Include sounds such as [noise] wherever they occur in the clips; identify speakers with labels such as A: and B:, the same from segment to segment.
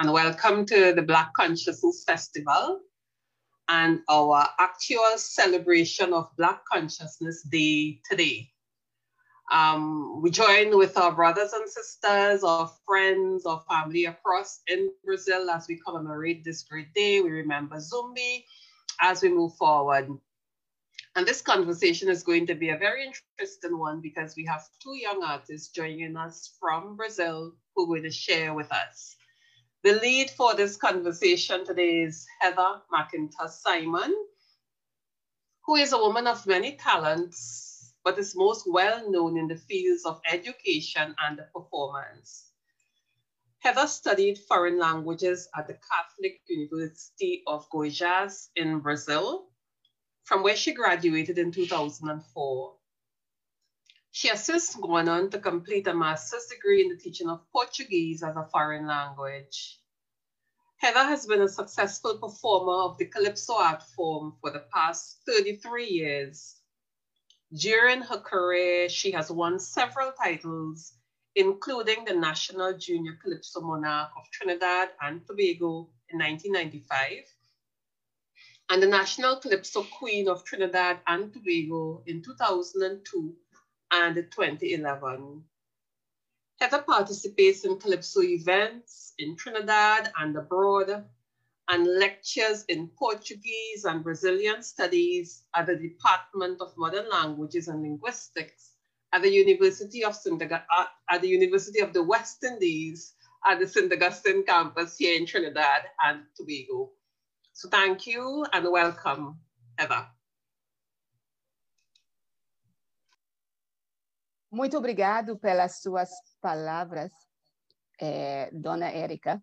A: and welcome to the Black Consciousness Festival and our actual celebration of Black Consciousness Day today. Um, we join with our brothers and sisters, our friends, our family across in Brazil as we commemorate this great day. We remember Zumbi as we move forward. And this conversation is going to be a very interesting one because we have two young artists joining us from Brazil who are going to share with us. The lead for this conversation today is Heather McIntosh Simon, who is a woman of many talents but is most well known in the fields of education and performance. Heather studied foreign languages at the Catholic University of Goiás in Brazil, from where she graduated in 2004. She assists since gone on to complete a master's degree in the teaching of Portuguese as a foreign language. Heather has been a successful performer of the Calypso art form for the past 33 years during her career, she has won several titles, including the National Junior Calypso Monarch of Trinidad and Tobago in 1995 and the National Calypso Queen of Trinidad and Tobago in 2002 and 2011. Heather participates in Calypso events in Trinidad and abroad and lectures in Portuguese and Brazilian studies at the Department of Modern Languages and Linguistics at the University of. Uh, at the University of the West Indies at the St. Augustine campus here in Trinidad and Tobago. So thank you and welcome, Eva.
B: Muito obrigado pelas suas palavras, eh, Dona Érica.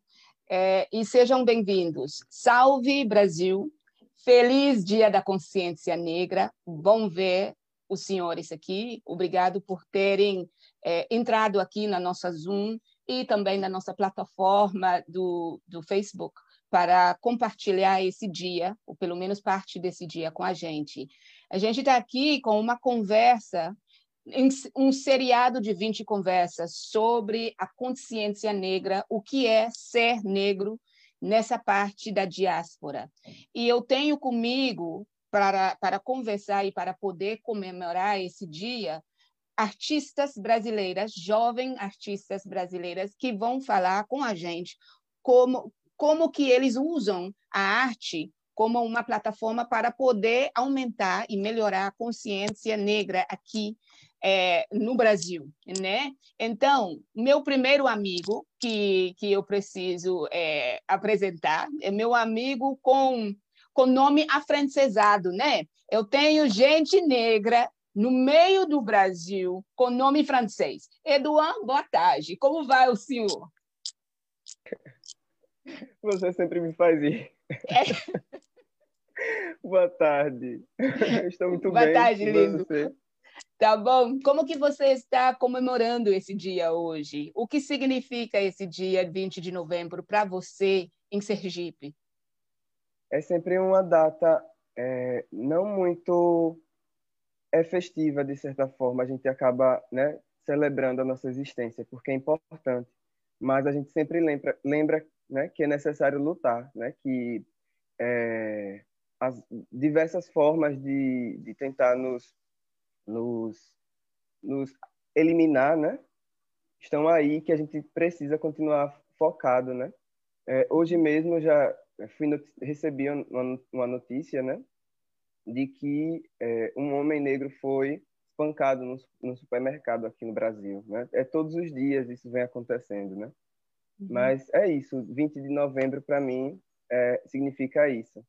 B: É, e sejam bem-vindos. Salve Brasil! Feliz Dia da Consciência Negra. Bom ver os senhores aqui. Obrigado por terem é, entrado aqui na nossa Zoom e também na nossa plataforma do, do Facebook para compartilhar esse dia, ou pelo menos parte desse dia com a gente. A gente está aqui com uma conversa um seriado de 20 conversas sobre a consciência negra, o que é ser negro nessa parte da diáspora. E eu tenho comigo, para, para conversar e para poder comemorar esse dia, artistas brasileiras, jovens artistas brasileiras, que vão falar com a gente como, como que eles usam a arte como uma plataforma para poder aumentar e melhorar a consciência negra aqui é, no Brasil, né? Então, meu primeiro amigo que, que eu preciso é, apresentar é meu amigo com, com nome afrancesado, né? Eu tenho gente negra no meio do Brasil com nome francês. Eduardo, boa tarde. Como vai o senhor?
C: Você sempre me faz ir. É. [laughs] Boa tarde. Estou muito
B: Boa
C: bem.
B: Boa tarde, lindo. Você? Tá bom? Como que você está comemorando esse dia hoje? O que significa esse dia 20 de novembro para você em Sergipe?
C: É sempre uma data é, não muito é festiva, de certa forma. A gente acaba né, celebrando a nossa existência, porque é importante. Mas a gente sempre lembra, lembra né, que é necessário lutar, né, que é, as diversas formas de, de tentar nos nos, nos eliminar, né? Estão aí que a gente precisa continuar focado, né? É, hoje mesmo eu já fui recebi uma, uma notícia, né? De que é, um homem negro foi espancado no, no, supermercado aqui no Brasil, né? É todos os dias isso vem acontecendo, né? Uhum. Mas é isso, 20 de novembro para mim é, significa isso.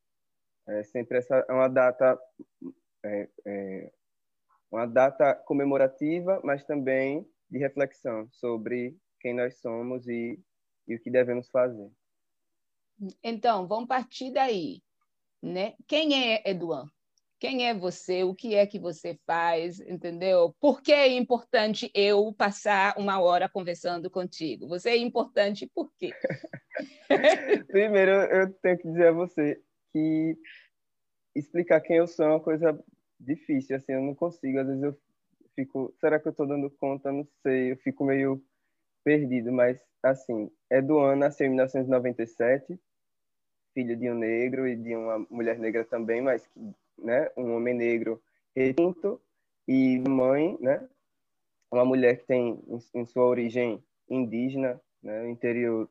C: É sempre essa é uma data é, é, uma data comemorativa, mas também de reflexão sobre quem nós somos e, e o que devemos fazer.
B: Então, vamos partir daí. Né? Quem é Eduan? Quem é você? O que é que você faz? Entendeu? Por que é importante eu passar uma hora conversando contigo? Você é importante por quê? [laughs]
C: Primeiro, eu tenho que dizer a você que explicar quem eu sou é uma coisa difícil, assim, eu não consigo. Às vezes eu fico, será que eu estou dando conta? Não sei, eu fico meio perdido, mas assim, Eduan nasceu em 1997, filho de um negro e de uma mulher negra também, mas né, um homem negro retinto e mãe, né, uma mulher que tem em sua origem indígena, né, no interior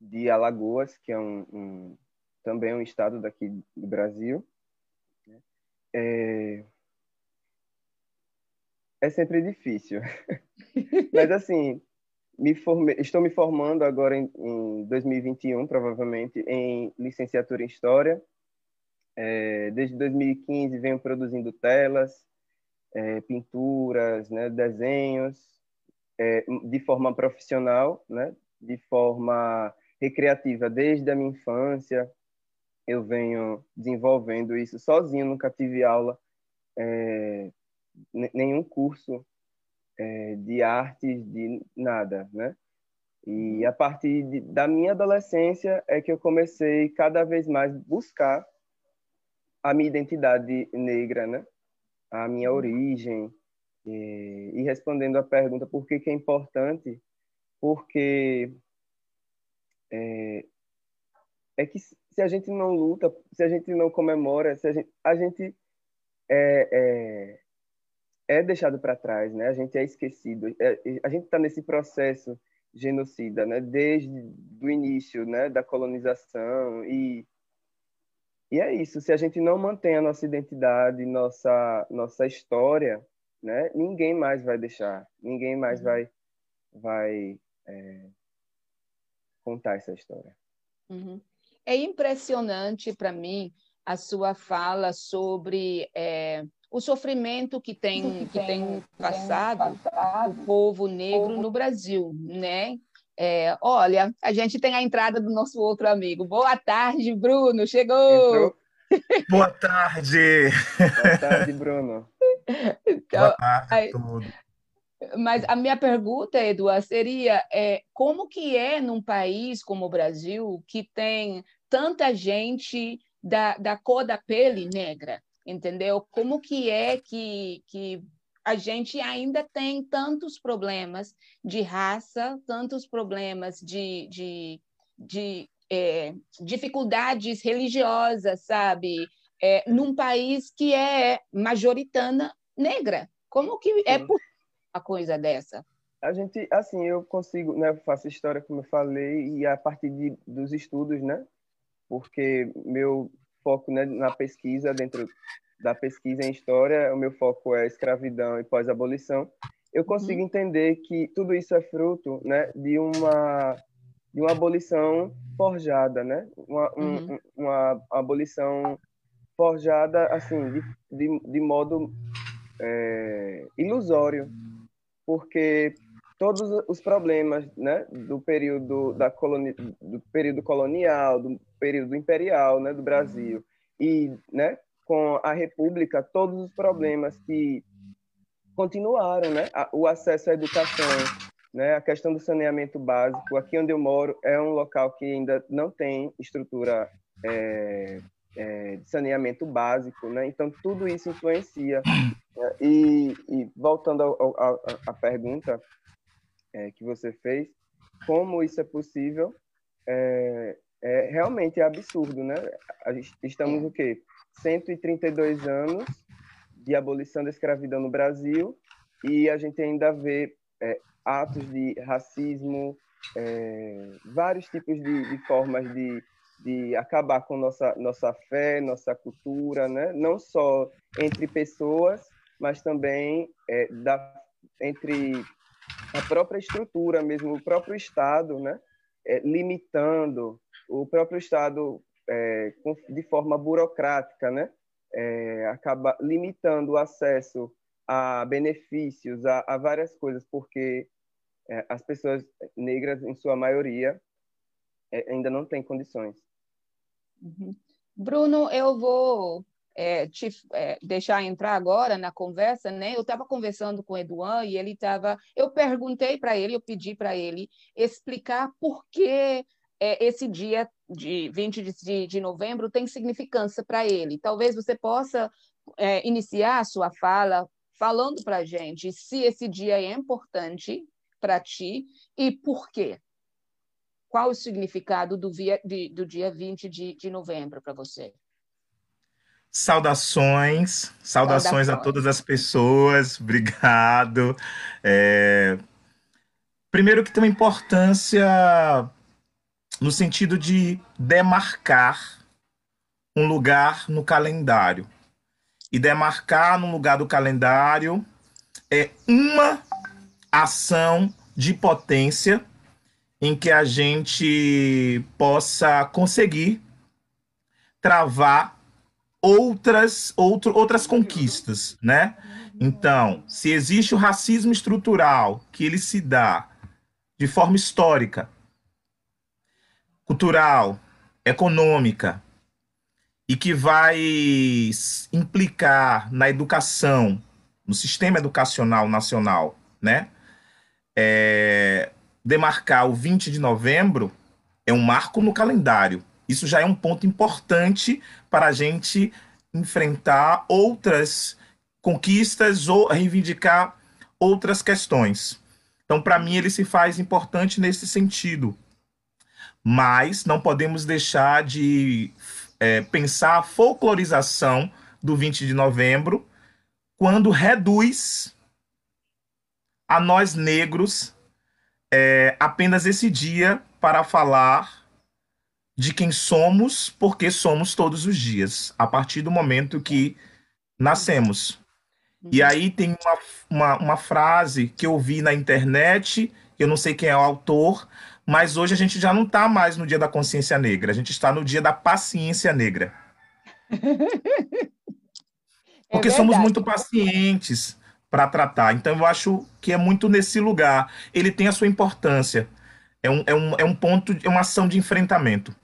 C: de Alagoas, que é um, um também um estado daqui do Brasil. É, é sempre difícil, [laughs] mas assim, me estou me formando agora em, em 2021, provavelmente, em licenciatura em História. É, desde 2015 venho produzindo telas, é, pinturas, né, desenhos, é, de forma profissional, né, de forma recreativa desde a minha infância. Eu venho desenvolvendo isso sozinho, nunca tive aula, é, nenhum curso é, de artes, de nada, né? E a partir de, da minha adolescência é que eu comecei cada vez mais buscar a minha identidade negra, né? A minha uhum. origem. E, e respondendo a pergunta por que, que é importante, porque é, é, que se a gente não luta, se a gente não comemora, se a gente, a gente é, é, é deixado para trás, né? A gente é esquecido. É, a gente está nesse processo genocida, né? Desde o início, né? Da colonização e e é isso. Se a gente não mantém a nossa identidade, nossa nossa história, né? Ninguém mais vai deixar. Ninguém mais uhum. vai vai é, contar essa história.
B: Uhum. É impressionante para mim a sua fala sobre é, o sofrimento que tem, que tem passado o povo negro no Brasil, né? É, olha, a gente tem a entrada do nosso outro amigo. Boa tarde, Bruno. Chegou. Entrou. [laughs]
D: Boa tarde.
C: Boa tarde, Bruno.
B: Então, Boa tarde a todos. Mas a minha pergunta, Eduardo, seria é, como que é num país como o Brasil, que tem tanta gente da, da cor da pele negra, entendeu? Como que é que, que a gente ainda tem tantos problemas de raça, tantos problemas de, de, de é, dificuldades religiosas, sabe? É, num país que é majoritana negra. Como que é possível uma coisa dessa?
C: A gente, assim, eu consigo, né, eu faço história, como eu falei, e a partir de, dos estudos, né, porque meu foco né, na pesquisa, dentro da pesquisa em história, o meu foco é escravidão e pós-abolição. Eu consigo uhum. entender que tudo isso é fruto, né, de uma de uma abolição forjada, né, uma, uhum. um, uma abolição forjada assim de, de, de modo é, ilusório, porque todos os problemas né, do período da coloni do período colonial, do período imperial, né, do Brasil e, né, com a República, todos os problemas que continuaram, né, o acesso à educação, né, a questão do saneamento básico. Aqui onde eu moro é um local que ainda não tem estrutura é, é, de saneamento básico, né? Então tudo isso influencia. Né? E, e, voltando à pergunta é, que você fez, como isso é possível? É, é realmente é absurdo, né? Estamos o quê? 132 anos de abolição da escravidão no Brasil e a gente ainda vê é, atos de racismo, é, vários tipos de, de formas de de acabar com nossa nossa fé, nossa cultura, né? Não só entre pessoas, mas também é, da, entre a própria estrutura mesmo, o próprio Estado, né? É, limitando o próprio Estado é, de forma burocrática, né? É, acaba limitando o acesso a benefícios, a, a várias coisas, porque é, as pessoas negras, em sua maioria, é, ainda não têm condições.
B: Uhum. Bruno, eu vou é, te é, deixar entrar agora na conversa, né? Eu estava conversando com o Eduan e ele estava. Eu perguntei para ele, eu pedi para ele explicar por que é, esse dia de 20 de, de novembro tem significância para ele. Talvez você possa é, iniciar a sua fala falando para a gente se esse dia é importante para ti e por quê? Qual o significado do, via, de, do dia 20 de, de novembro para você?
D: Saudações, saudações, saudações, a todas as pessoas, obrigado. É... Primeiro que tem uma importância no sentido de demarcar um lugar no calendário. E demarcar num lugar do calendário é uma ação de potência em que a gente possa conseguir travar outras, outro, outras conquistas, né? Então, se existe o racismo estrutural que ele se dá de forma histórica, cultural, econômica, e que vai implicar na educação, no sistema educacional nacional, né? É, demarcar o 20 de novembro é um marco no calendário. Isso já é um ponto importante para a gente enfrentar outras conquistas ou reivindicar outras questões. Então, para mim, ele se faz importante nesse sentido. Mas não podemos deixar de é, pensar a folclorização do 20 de novembro quando reduz a nós negros é, apenas esse dia para falar de quem somos, porque somos todos os dias, a partir do momento que nascemos. E uhum. aí tem uma, uma, uma frase que eu vi na internet, eu não sei quem é o autor, mas hoje a gente já não está mais no dia da consciência negra, a gente está no dia da paciência negra. [laughs] É porque é somos muito pacientes para tratar. Então, eu acho que é muito nesse lugar. Ele tem a sua importância. É um, é um, é um ponto, é uma ação de enfrentamento.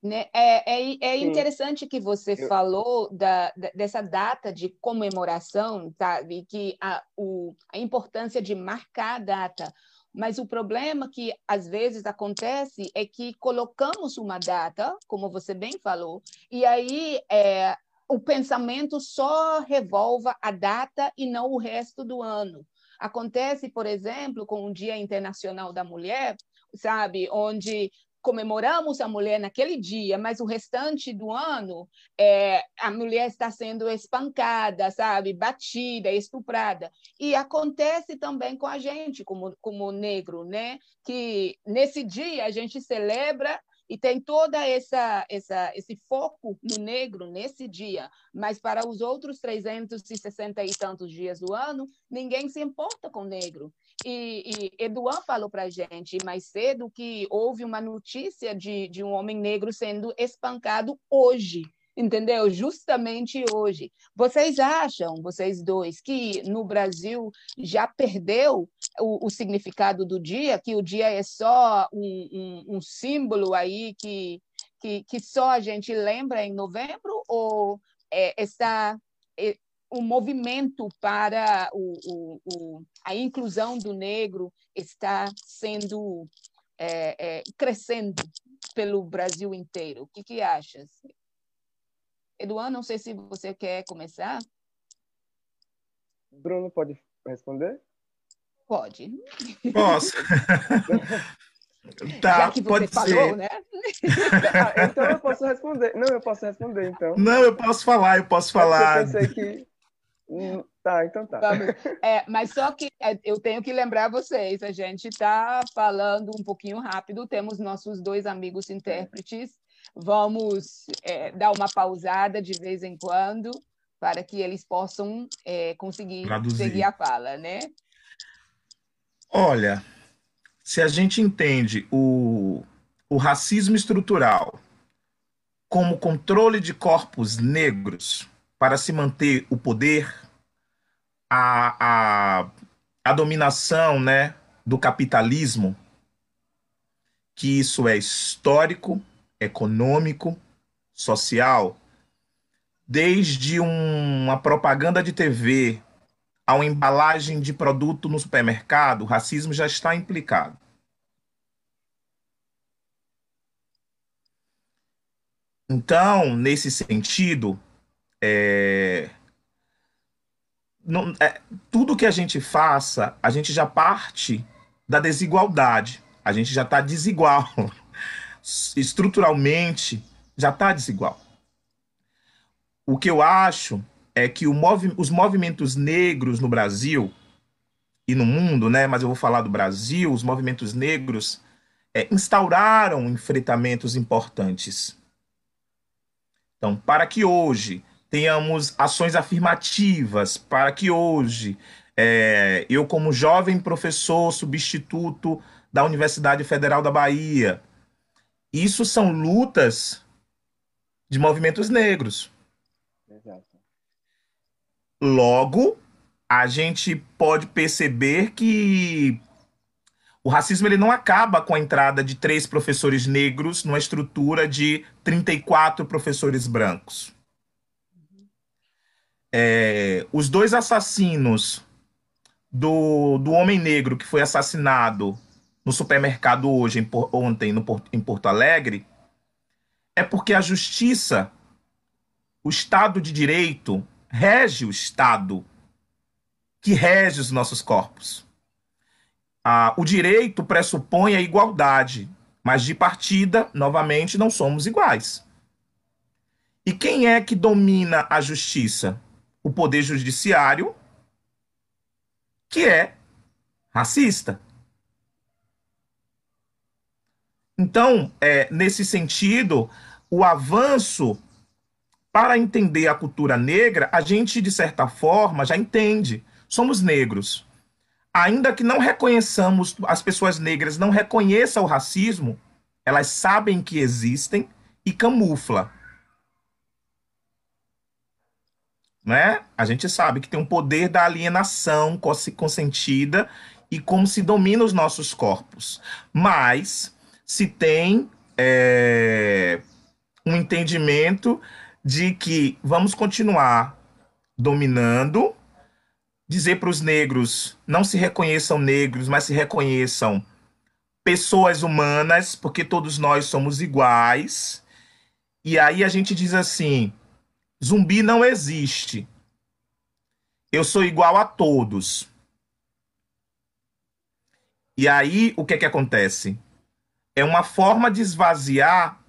B: Né? É, é, é interessante que você Eu... falou da, dessa data de comemoração, sabe? Que a, o, a importância de marcar a data. Mas o problema que às vezes acontece é que colocamos uma data, como você bem falou, e aí é, o pensamento só revolva a data e não o resto do ano. Acontece, por exemplo, com o Dia Internacional da Mulher, sabe, onde comemoramos a mulher naquele dia, mas o restante do ano é, a mulher está sendo espancada, sabe, batida, estuprada. E acontece também com a gente, como, como negro, né? Que nesse dia a gente celebra e tem toda essa, essa esse foco no negro nesse dia, mas para os outros 360 e tantos dias do ano, ninguém se importa com o negro. E, e Eduan falou para a gente mais cedo que houve uma notícia de, de um homem negro sendo espancado hoje entendeu? Justamente hoje. Vocês acham, vocês dois, que no Brasil já perdeu o, o significado do dia, que o dia é só um, um, um símbolo aí que, que, que, só a gente lembra em novembro, ou é, está é, o movimento para o, o, a inclusão do negro está sendo é, é, crescendo pelo Brasil inteiro. O que, que achas? Eduardo, não sei se você quer começar.
C: Bruno, pode responder?
B: Pode.
D: Posso. [laughs]
B: tá, Já que você pode falou, ser. né?
C: ah, então eu posso responder. Não, eu posso responder, então.
D: Não, eu posso falar, eu posso falar.
C: É eu pensei que... Hum, tá, então tá.
B: É, mas só que é, eu tenho que lembrar vocês, a gente está falando um pouquinho rápido, temos nossos dois amigos intérpretes Vamos é, dar uma pausada de vez em quando para que eles possam é, conseguir Traduzir. seguir a fala, né?
D: Olha, se a gente entende o, o racismo estrutural como controle de corpos negros para se manter o poder, a, a, a dominação né, do capitalismo, que isso é histórico, econômico, social, desde um, uma propaganda de TV a uma embalagem de produto no supermercado, o racismo já está implicado. Então, nesse sentido, é... não, é, tudo que a gente faça, a gente já parte da desigualdade. A gente já está desigual. [laughs] Estruturalmente, já está desigual. O que eu acho é que movi os movimentos negros no Brasil e no mundo, né, mas eu vou falar do Brasil, os movimentos negros é, instauraram enfrentamentos importantes. Então, para que hoje tenhamos ações afirmativas, para que hoje é, eu, como jovem professor substituto da Universidade Federal da Bahia, isso são lutas de movimentos negros. Exato. Logo, a gente pode perceber que o racismo ele não acaba com a entrada de três professores negros numa estrutura de 34 professores brancos. É, os dois assassinos do, do homem negro que foi assassinado no supermercado hoje, em, ontem, no, em Porto Alegre, é porque a justiça, o Estado de Direito, rege o Estado que rege os nossos corpos. Ah, o direito pressupõe a igualdade, mas de partida, novamente, não somos iguais. E quem é que domina a justiça? O poder judiciário, que é racista. Então, é, nesse sentido, o avanço para entender a cultura negra, a gente, de certa forma, já entende somos negros. Ainda que não reconheçamos, as pessoas negras não reconheçam o racismo, elas sabem que existem e camufla. Né? A gente sabe que tem um poder da alienação consentida e como se domina os nossos corpos. Mas se tem é, um entendimento de que vamos continuar dominando dizer para os negros não se reconheçam negros, mas se reconheçam pessoas humanas, porque todos nós somos iguais. E aí a gente diz assim: zumbi não existe. Eu sou igual a todos. E aí o que é que acontece? É uma forma de esvaziar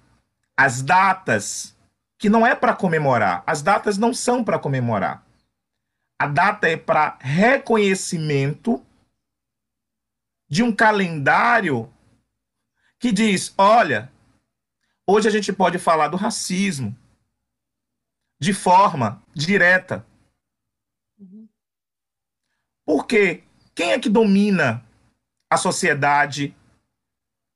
D: as datas que não é para comemorar. As datas não são para comemorar. A data é para reconhecimento de um calendário que diz: olha, hoje a gente pode falar do racismo de forma direta. Porque quem é que domina a sociedade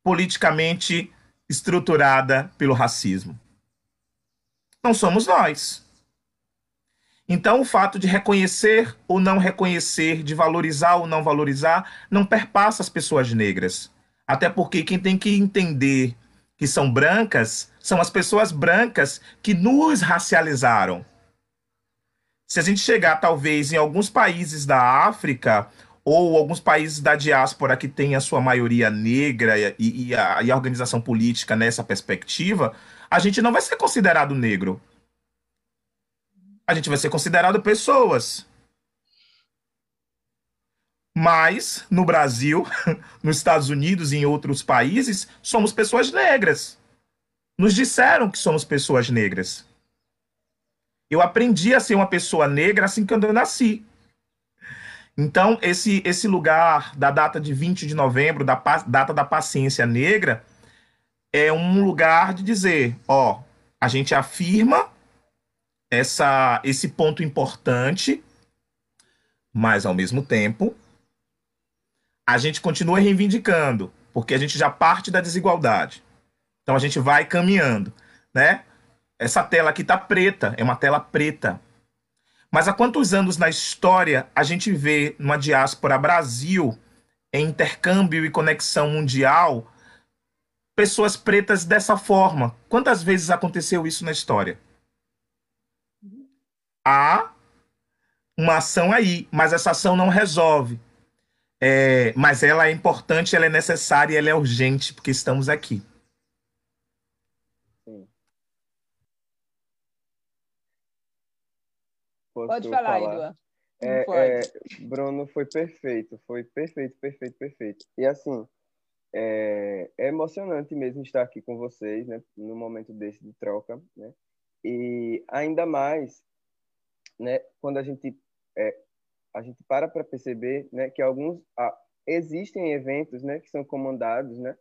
D: politicamente estruturada pelo racismo? Não somos nós. Então, o fato de reconhecer ou não reconhecer, de valorizar ou não valorizar, não perpassa as pessoas negras. Até porque quem tem que entender que são brancas são as pessoas brancas que nos racializaram. Se a gente chegar, talvez, em alguns países da África ou alguns países da diáspora que tem a sua maioria negra e, e, a, e a organização política nessa perspectiva, a gente não vai ser considerado negro a gente vai ser considerado pessoas. Mas no Brasil, [laughs] nos Estados Unidos e em outros países, somos pessoas negras. Nos disseram que somos pessoas negras. Eu aprendi a ser uma pessoa negra assim que eu nasci. Então, esse, esse lugar da data de 20 de novembro, da data da paciência negra, é um lugar de dizer: ó, a gente afirma essa, esse ponto importante, mas ao mesmo tempo a gente continua reivindicando, porque a gente já parte da desigualdade. Então a gente vai caminhando, né? Essa tela aqui tá preta, é uma tela preta. Mas há quantos anos na história a gente vê numa diáspora Brasil, em intercâmbio e conexão mundial, pessoas pretas dessa forma? Quantas vezes aconteceu isso na história? há uma ação aí, mas essa ação não resolve. É, mas ela é importante, ela é necessária, ela é urgente, porque estamos aqui.
B: Pode falar, falar, Eduardo.
C: É, é, Bruno foi perfeito, foi perfeito, perfeito, perfeito. E assim, é, é, emocionante mesmo estar aqui com vocês, né, no momento desse de troca, né? E ainda mais, né, quando a gente é, a gente para para perceber, né, que alguns ah, existem eventos, né, que são comandados, né,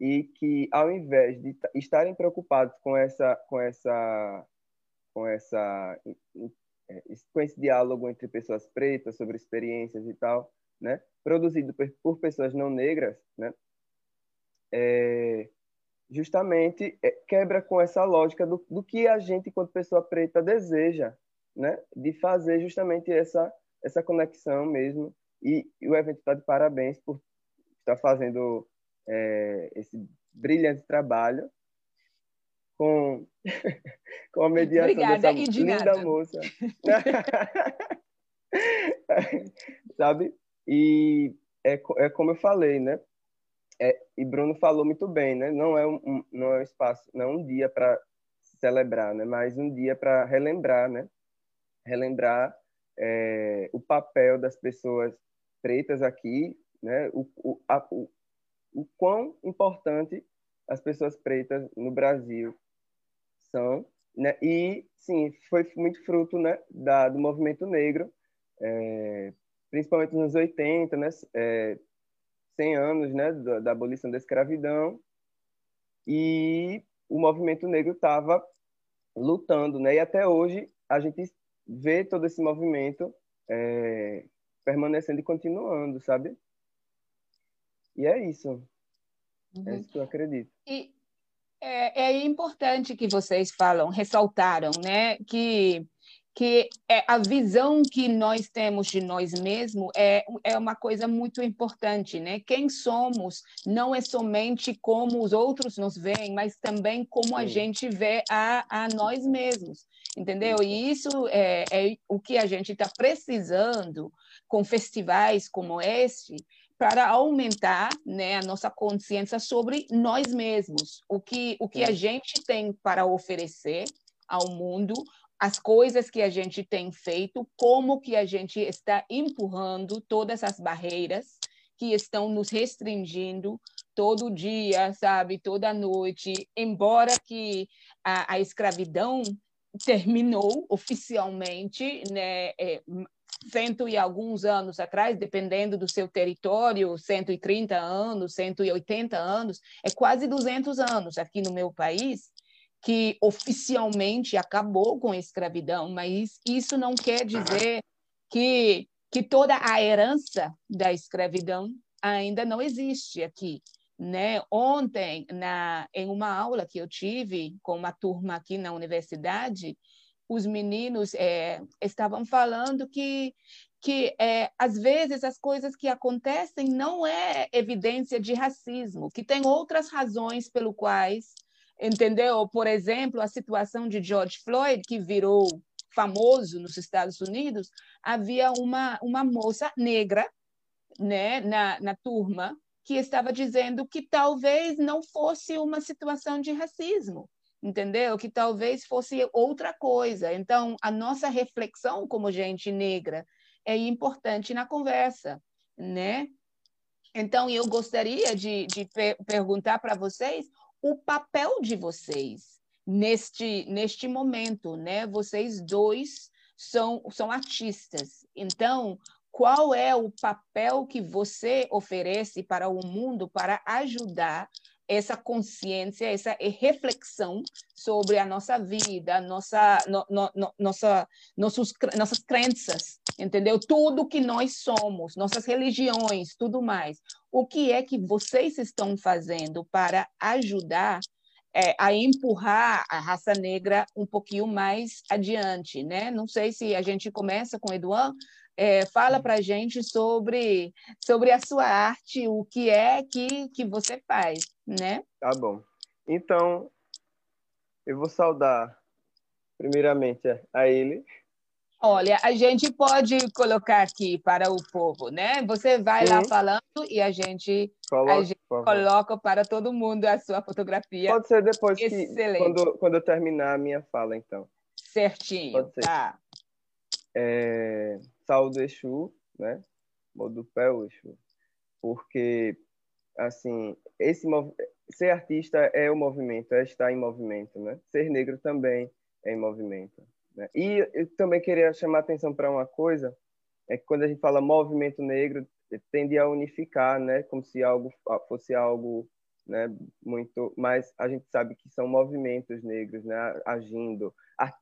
C: e que ao invés de estarem preocupados com essa com essa com essa é, com esse diálogo entre pessoas pretas sobre experiências e tal, né, produzido por pessoas não negras, né, é, justamente é, quebra com essa lógica do, do que a gente, enquanto pessoa preta, deseja, né, de fazer justamente essa essa conexão mesmo. E, e o evento está de parabéns por estar fazendo é, esse brilhante trabalho com, [laughs] com a mediação
B: Obrigada,
C: dessa linda moça. [laughs] Sabe? E é, é como eu falei, né? É, e Bruno falou muito bem, né? Não é um, não é um espaço, não é um dia para celebrar, né? Mas um dia para relembrar, né? Relembrar é, o papel das pessoas pretas aqui, né? O, o, a, o, o quão importante as pessoas pretas no Brasil são, né? E sim, foi muito fruto, né, da, do movimento negro, é, principalmente nos 80, né, é, 100 anos, né, da, da abolição da escravidão, e o movimento negro estava lutando, né? E até hoje a gente vê todo esse movimento é, permanecendo e continuando, sabe? E é isso. É uhum. É isso que eu acredito.
B: E é, é importante que vocês falam, ressaltaram, né, que que é a visão que nós temos de nós mesmos é, é uma coisa muito importante, né? Quem somos não é somente como os outros nos veem, mas também como a gente vê a, a nós mesmos, entendeu? E isso é, é o que a gente está precisando com festivais como este, para aumentar né, a nossa consciência sobre nós mesmos, o que, o que a gente tem para oferecer ao mundo, as coisas que a gente tem feito, como que a gente está empurrando todas as barreiras que estão nos restringindo todo dia, sabe, toda noite, embora que a, a escravidão terminou oficialmente, né, é, cento e alguns anos atrás, dependendo do seu território, 130 anos, 180 anos, é quase 200 anos aqui no meu país, que oficialmente acabou com a escravidão, mas isso não quer dizer que, que toda a herança da escravidão ainda não existe aqui. Né? Ontem, na, em uma aula que eu tive com uma turma aqui na universidade, os meninos é, estavam falando que que é, às vezes as coisas que acontecem não é evidência de racismo, que tem outras razões pelo quais entendeu? Por exemplo, a situação de George Floyd, que virou famoso nos Estados Unidos, havia uma, uma moça negra né, na, na turma que estava dizendo que talvez não fosse uma situação de racismo, entendeu? Que talvez fosse outra coisa. Então, a nossa reflexão como gente negra é importante na conversa, né? Então, eu gostaria de, de per perguntar para vocês o papel de vocês neste, neste momento, né? Vocês dois são, são artistas. Então, qual é o papel que você oferece para o mundo para ajudar essa consciência, essa reflexão sobre a nossa vida, nossa, no, no, nossa, nossos, nossas crenças, entendeu? Tudo que nós somos, nossas religiões, tudo mais. O que é que vocês estão fazendo para ajudar é, a empurrar a raça negra um pouquinho mais adiante, né? Não sei se a gente começa com o Eduardo, é, fala para a gente sobre, sobre a sua arte, o que é que, que você faz, né?
C: Tá bom. Então, eu vou saudar, primeiramente, a ele.
B: Olha, a gente pode colocar aqui para o povo, né? Você vai lá falando e a gente, Coloque, a gente coloca para todo mundo a sua fotografia.
C: Pode ser depois Excelente. que quando, quando eu terminar a minha fala, então.
B: Certinho. Pode ser. Tá.
C: É... Saúde Exu, né? Modupé Exu. Porque, assim, esse ser artista é o movimento, é estar em movimento, né? Ser negro também é em movimento. Né? E eu também queria chamar atenção para uma coisa, é que quando a gente fala movimento negro, tende a unificar, né? Como se algo fosse algo né, muito, mas a gente sabe que são movimentos negros, né, agindo,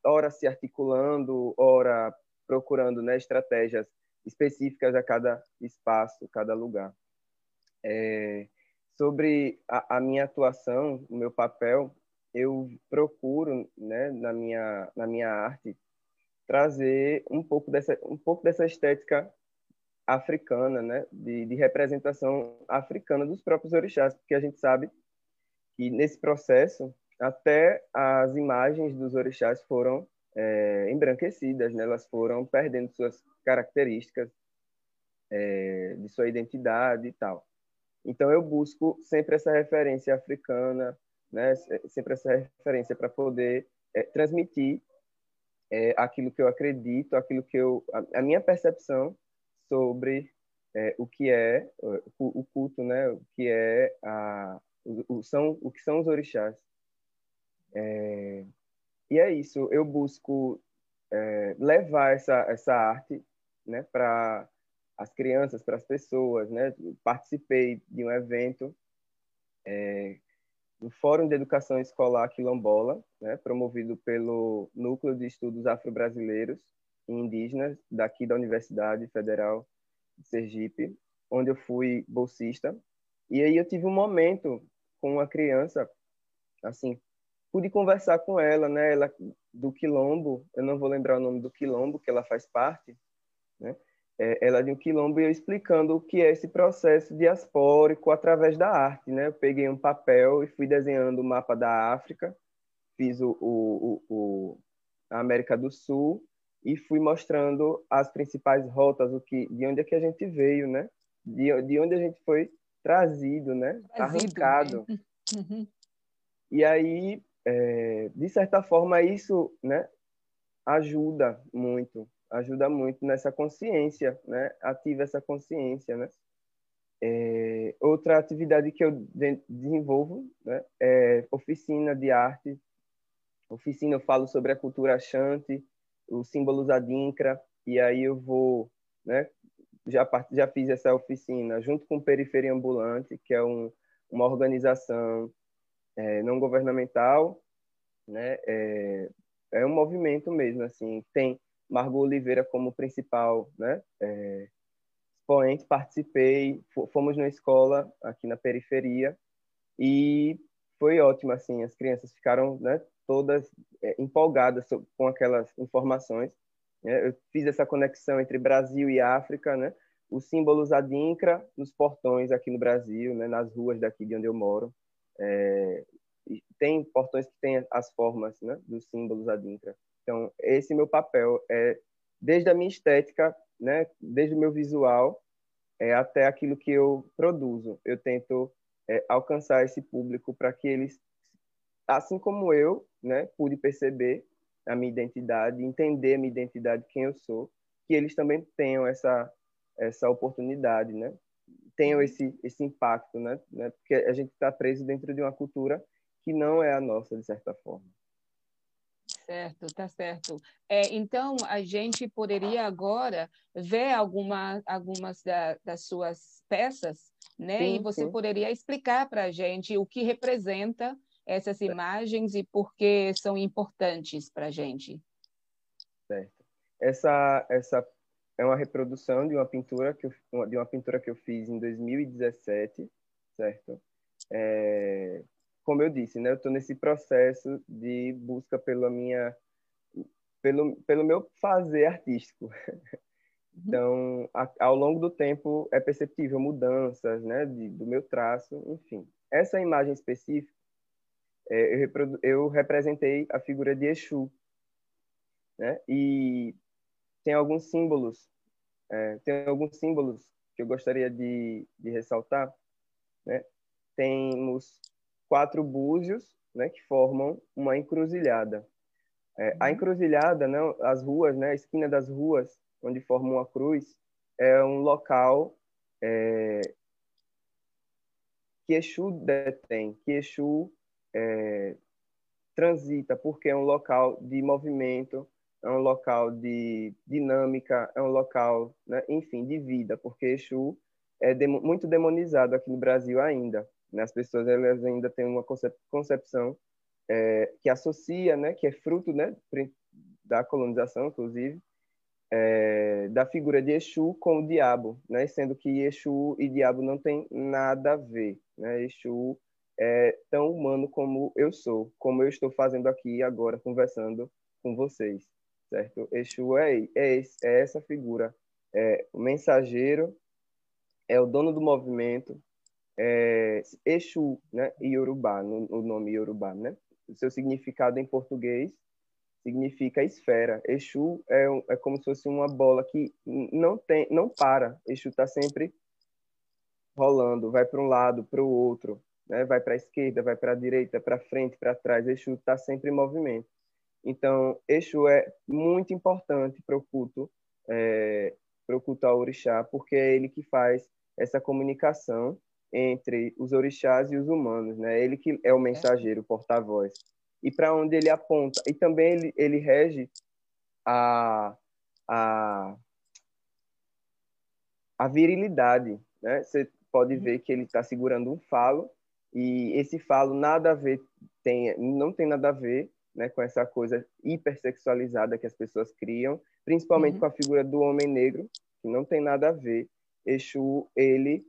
C: ora se articulando, ora procurando, né, estratégias específicas a cada espaço, cada lugar. É, sobre a, a, minha atuação, o meu papel, eu procuro, né, na minha na minha arte trazer um pouco dessa um pouco dessa estética africana, né, de, de, representação africana dos próprios orixás, porque a gente sabe que nesse processo até as imagens dos orixás foram é, embranquecidas, né, elas foram perdendo suas características é, de sua identidade e tal. Então eu busco sempre essa referência africana, né, sempre essa referência para poder é, transmitir é, aquilo que eu acredito, aquilo que eu a, a minha percepção sobre é, o que é o, o, culto, né? O que é a o, o, são o que são os orixás. E é isso. Eu busco é, levar essa essa arte, né? Para as crianças, para as pessoas, né? Participei de um evento é, do Fórum de Educação Escolar Quilombola, né? Promovido pelo Núcleo de Estudos Afro-Brasileiros indígenas daqui da Universidade Federal de Sergipe, onde eu fui bolsista. E aí eu tive um momento com uma criança, assim, pude conversar com ela, né? Ela do quilombo, eu não vou lembrar o nome do quilombo que ela faz parte, né? É, ela de um quilombo e eu explicando o que é esse processo diaspórico através da arte, né? Eu peguei um papel e fui desenhando o mapa da África, fiz o, o, o, o a América do Sul e fui mostrando as principais rotas, o que, de onde é que a gente veio, né? De, de onde a gente foi trazido, né? Trazido, Arrancado. Né? [laughs] Uhum. E aí, é, de certa forma, isso, né? Ajuda muito, ajuda muito nessa consciência, né? Ativa essa consciência, né? É, outra atividade que eu desenvolvo né, é oficina de arte. Oficina, eu falo sobre a cultura Ashanti, os símbolos Adinkra, e aí eu vou, né, já, já fiz essa oficina junto com Periferia Ambulante, que é um, uma organização é, não governamental, né, é, é um movimento mesmo, assim, tem Margot Oliveira como principal, né, é, expoente, participei, fomos na escola aqui na periferia e foi ótimo, assim, as crianças ficaram, né, todas é, empolgadas com aquelas informações. Né? Eu fiz essa conexão entre Brasil e África, né? Os símbolos adinkra nos portões aqui no Brasil, né? Nas ruas daqui de onde eu moro. É, tem portões que têm as formas né? dos símbolos adinkra. Então, esse meu papel é desde a minha estética, né? Desde o meu visual é, até aquilo que eu produzo. Eu tento é, alcançar esse público para que eles, assim como eu, né, pude perceber a minha identidade, entender a minha identidade, quem eu sou, que eles também tenham essa essa oportunidade, né? Tenham esse esse impacto, né? né? Porque a gente está preso dentro de uma cultura que não é a nossa de certa forma.
B: Certo, tá certo. É, então a gente poderia agora ver alguma, algumas da, das suas peças, né? Sim, e você sim. poderia explicar para a gente o que representa essas imagens e por que são importantes para a gente.
C: Certo. Essa, essa é uma reprodução de uma pintura que eu, de uma pintura que eu fiz em 2017, certo? É, como eu disse, né, eu estou nesse processo de busca pela minha, pelo, pelo meu fazer artístico. Uhum. Então, a, ao longo do tempo é perceptível mudanças, né, de, do meu traço, enfim. Essa imagem específica é, eu, eu, representei a figura de Exu, né? E tem alguns símbolos, é, tem alguns símbolos que eu gostaria de, de ressaltar, né? Temos quatro búzios, né? Que formam uma encruzilhada. É, a uhum. encruzilhada, não, as ruas, né? A esquina das ruas onde forma uma cruz, é um local é, que Exu detém, que Exu é, transita, porque é um local de movimento, é um local de dinâmica, é um local, né, enfim, de vida, porque Exu é muito demonizado aqui no Brasil ainda. Né? As pessoas elas ainda têm uma concepção é, que associa, né, que é fruto né, da colonização, inclusive, é, da figura de Exu com o diabo, né? sendo que Exu e diabo não tem nada a ver. Né? Exu é tão humano como eu sou, como eu estou fazendo aqui agora, conversando com vocês, certo? Exu é, é, é essa figura, é o mensageiro, é o dono do movimento, é Exu, né? Yorubá, no, o nome Yorubá, né? O seu significado em português significa esfera. Exu é, é como se fosse uma bola que não tem, não para. Exu está sempre rolando, vai para um lado, para o outro, né? vai para a esquerda, vai para a direita, para frente, para trás. Exu está sempre em movimento. Então, Exu é muito importante para o culto, é, para o culto ao orixá, porque é ele que faz essa comunicação entre os orixás e os humanos, né? Ele que é o mensageiro, o porta-voz e para onde ele aponta. E também ele, ele rege a, a, a virilidade. Né? Você pode ver que ele está segurando um falo e esse falo nada a ver tem não tem nada a ver né, com essa coisa hipersexualizada que as pessoas criam, principalmente uhum. com a figura do homem negro, que não tem nada a ver. Exu, ele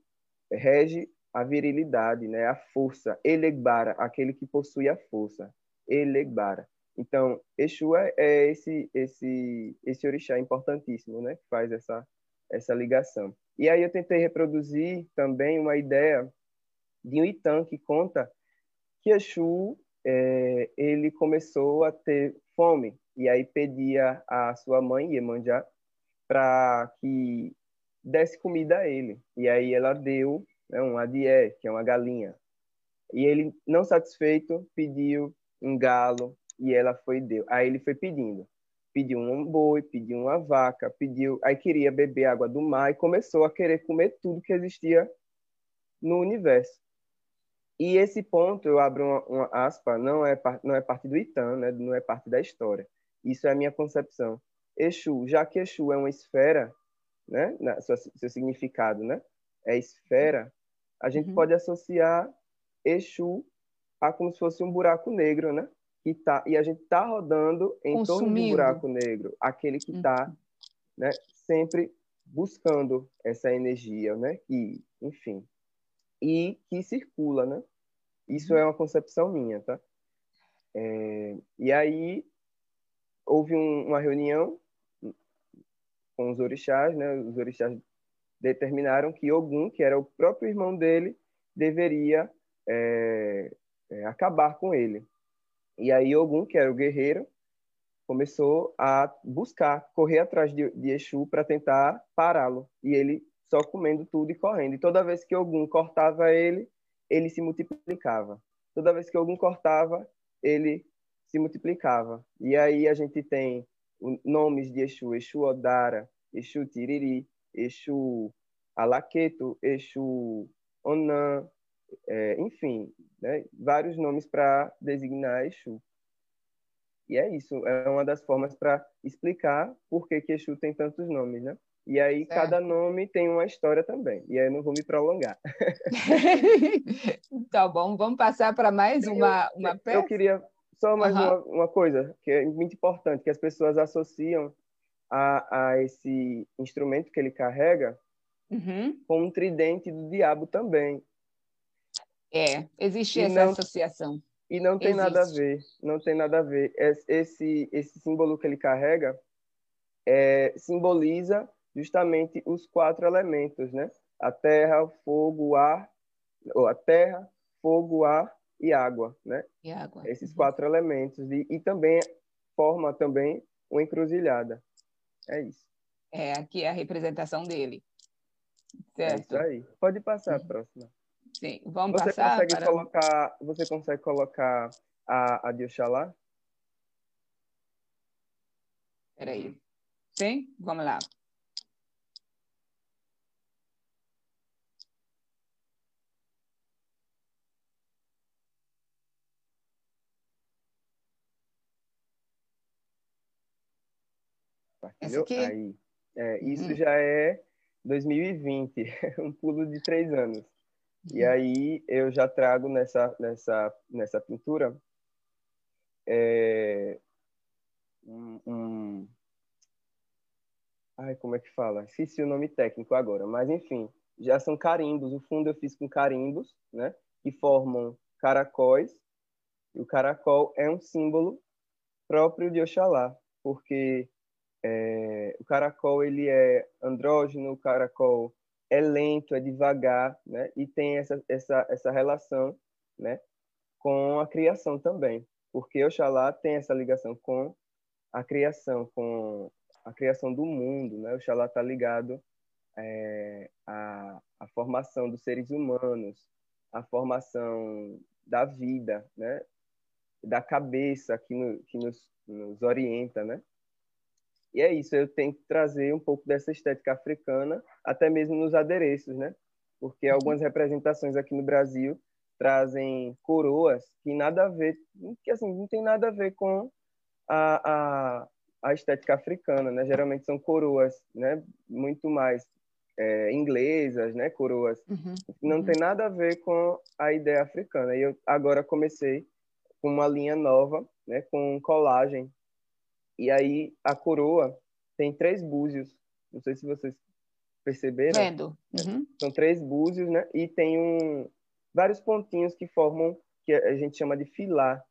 C: rege a virilidade, né, a força, elegbara, aquele que possui a força. Elegbara. Então, Exu é, é esse esse esse orixá importantíssimo, né, que faz essa essa ligação. E aí eu tentei reproduzir também uma ideia de um Itan que conta que Exu é, ele começou a ter fome e aí pedia a sua mãe Iemanjá para que desse comida a ele. E aí ela deu né, um adié, que é uma galinha. E ele, não satisfeito, pediu um galo e ela foi deu. Aí ele foi pedindo, pediu um boi, pediu uma vaca, pediu, aí queria beber água do mar e começou a querer comer tudo que existia no universo. E esse ponto eu abro uma, uma aspa, não é não é parte do Itan, né? Não é parte da história. Isso é a minha concepção. Exu, já que Exu é uma esfera, né? Na, seu, seu significado, né? É esfera. A gente uhum. pode associar Exu a como se fosse um buraco negro, né? Que tá, e a gente está rodando em Consumindo. torno do buraco negro, aquele que está uhum. né, sempre buscando essa energia, né? Que, enfim, e que circula, né? Isso é uma concepção minha, tá? É, e aí houve um, uma reunião com os orixás, né? Os orixás determinaram que Ogum, que era o próprio irmão dele, deveria é, é, acabar com ele. E aí Ogum, que era o guerreiro, começou a buscar, correr atrás de, de Exu para tentar pará-lo. E ele só comendo tudo e correndo. E toda vez que Ogum cortava ele, ele se multiplicava. Toda vez que Ogum cortava, ele se multiplicava. E aí a gente tem nomes de Exu, Exu Odara, Exu Tiriri, Exu Alaqueto, Exu Onan, é, enfim, né, vários nomes para designar Exu. E é isso, é uma das formas para explicar por que, que Exu tem tantos nomes, né? E aí certo. cada nome tem uma história também. E aí eu não vou me prolongar. [laughs]
B: tá bom, vamos passar para mais uma,
C: eu,
B: uma peça?
C: Eu queria só mais uhum. uma, uma coisa que é muito importante, que as pessoas associam a, a esse instrumento que ele carrega uhum. com um tridente do diabo também.
B: É, existe e essa não, associação.
C: E não tem existe. nada a ver, não tem nada a ver. Esse, esse símbolo que ele carrega é, simboliza justamente os quatro elementos, né? A terra, o fogo, o ar, ou a terra, fogo, ar e água, né?
B: E água.
C: Esses uhum. quatro elementos e, e também forma também uma encruzilhada. É isso.
B: É, aqui é a representação dele. Certo.
C: É isso aí. Pode passar a uhum. próxima.
B: Sim, vamos
C: você
B: passar.
C: Consegue
B: para...
C: colocar, você consegue colocar a, a de
B: Oxalá? Espera aí. Sim? Vamos lá.
C: Partilhou? Aí, é, isso uhum. já é 2020, [laughs] um pulo de três anos. Uhum. E aí eu já trago nessa, nessa, nessa pintura é, um, um, Ai, como é que fala? Esqueci o nome técnico agora, mas enfim, já são carimbos. O fundo eu fiz com carimbos, né? Que formam caracóis. E o caracol é um símbolo próprio de Oxalá, porque é, o caracol ele é andrógeno, o caracol é lento, é devagar, né? E tem essa, essa, essa relação, né? Com a criação também, porque Oxalá tem essa ligação com a criação, com a criação do mundo, né? Oxalá está ligado é, à, à formação dos seres humanos, à formação da vida, né? Da cabeça que, no, que nos, nos orienta, né? E é isso, eu tenho que trazer um pouco dessa estética africana, até mesmo nos adereços, né? Porque uhum. algumas representações aqui no Brasil trazem coroas que nada a ver, que assim, não tem nada a ver com a, a, a estética africana, né? Geralmente são coroas, né? Muito mais é, inglesas, né? Coroas. Uhum. Não uhum. tem nada a ver com a ideia africana. E eu agora comecei com uma linha nova, né? Com colagem e aí a coroa tem três búzios. Não sei se vocês perceberam.
B: Vendo. Uhum.
C: São três búzios, né? E tem um, vários pontinhos que formam, que a gente chama de filar,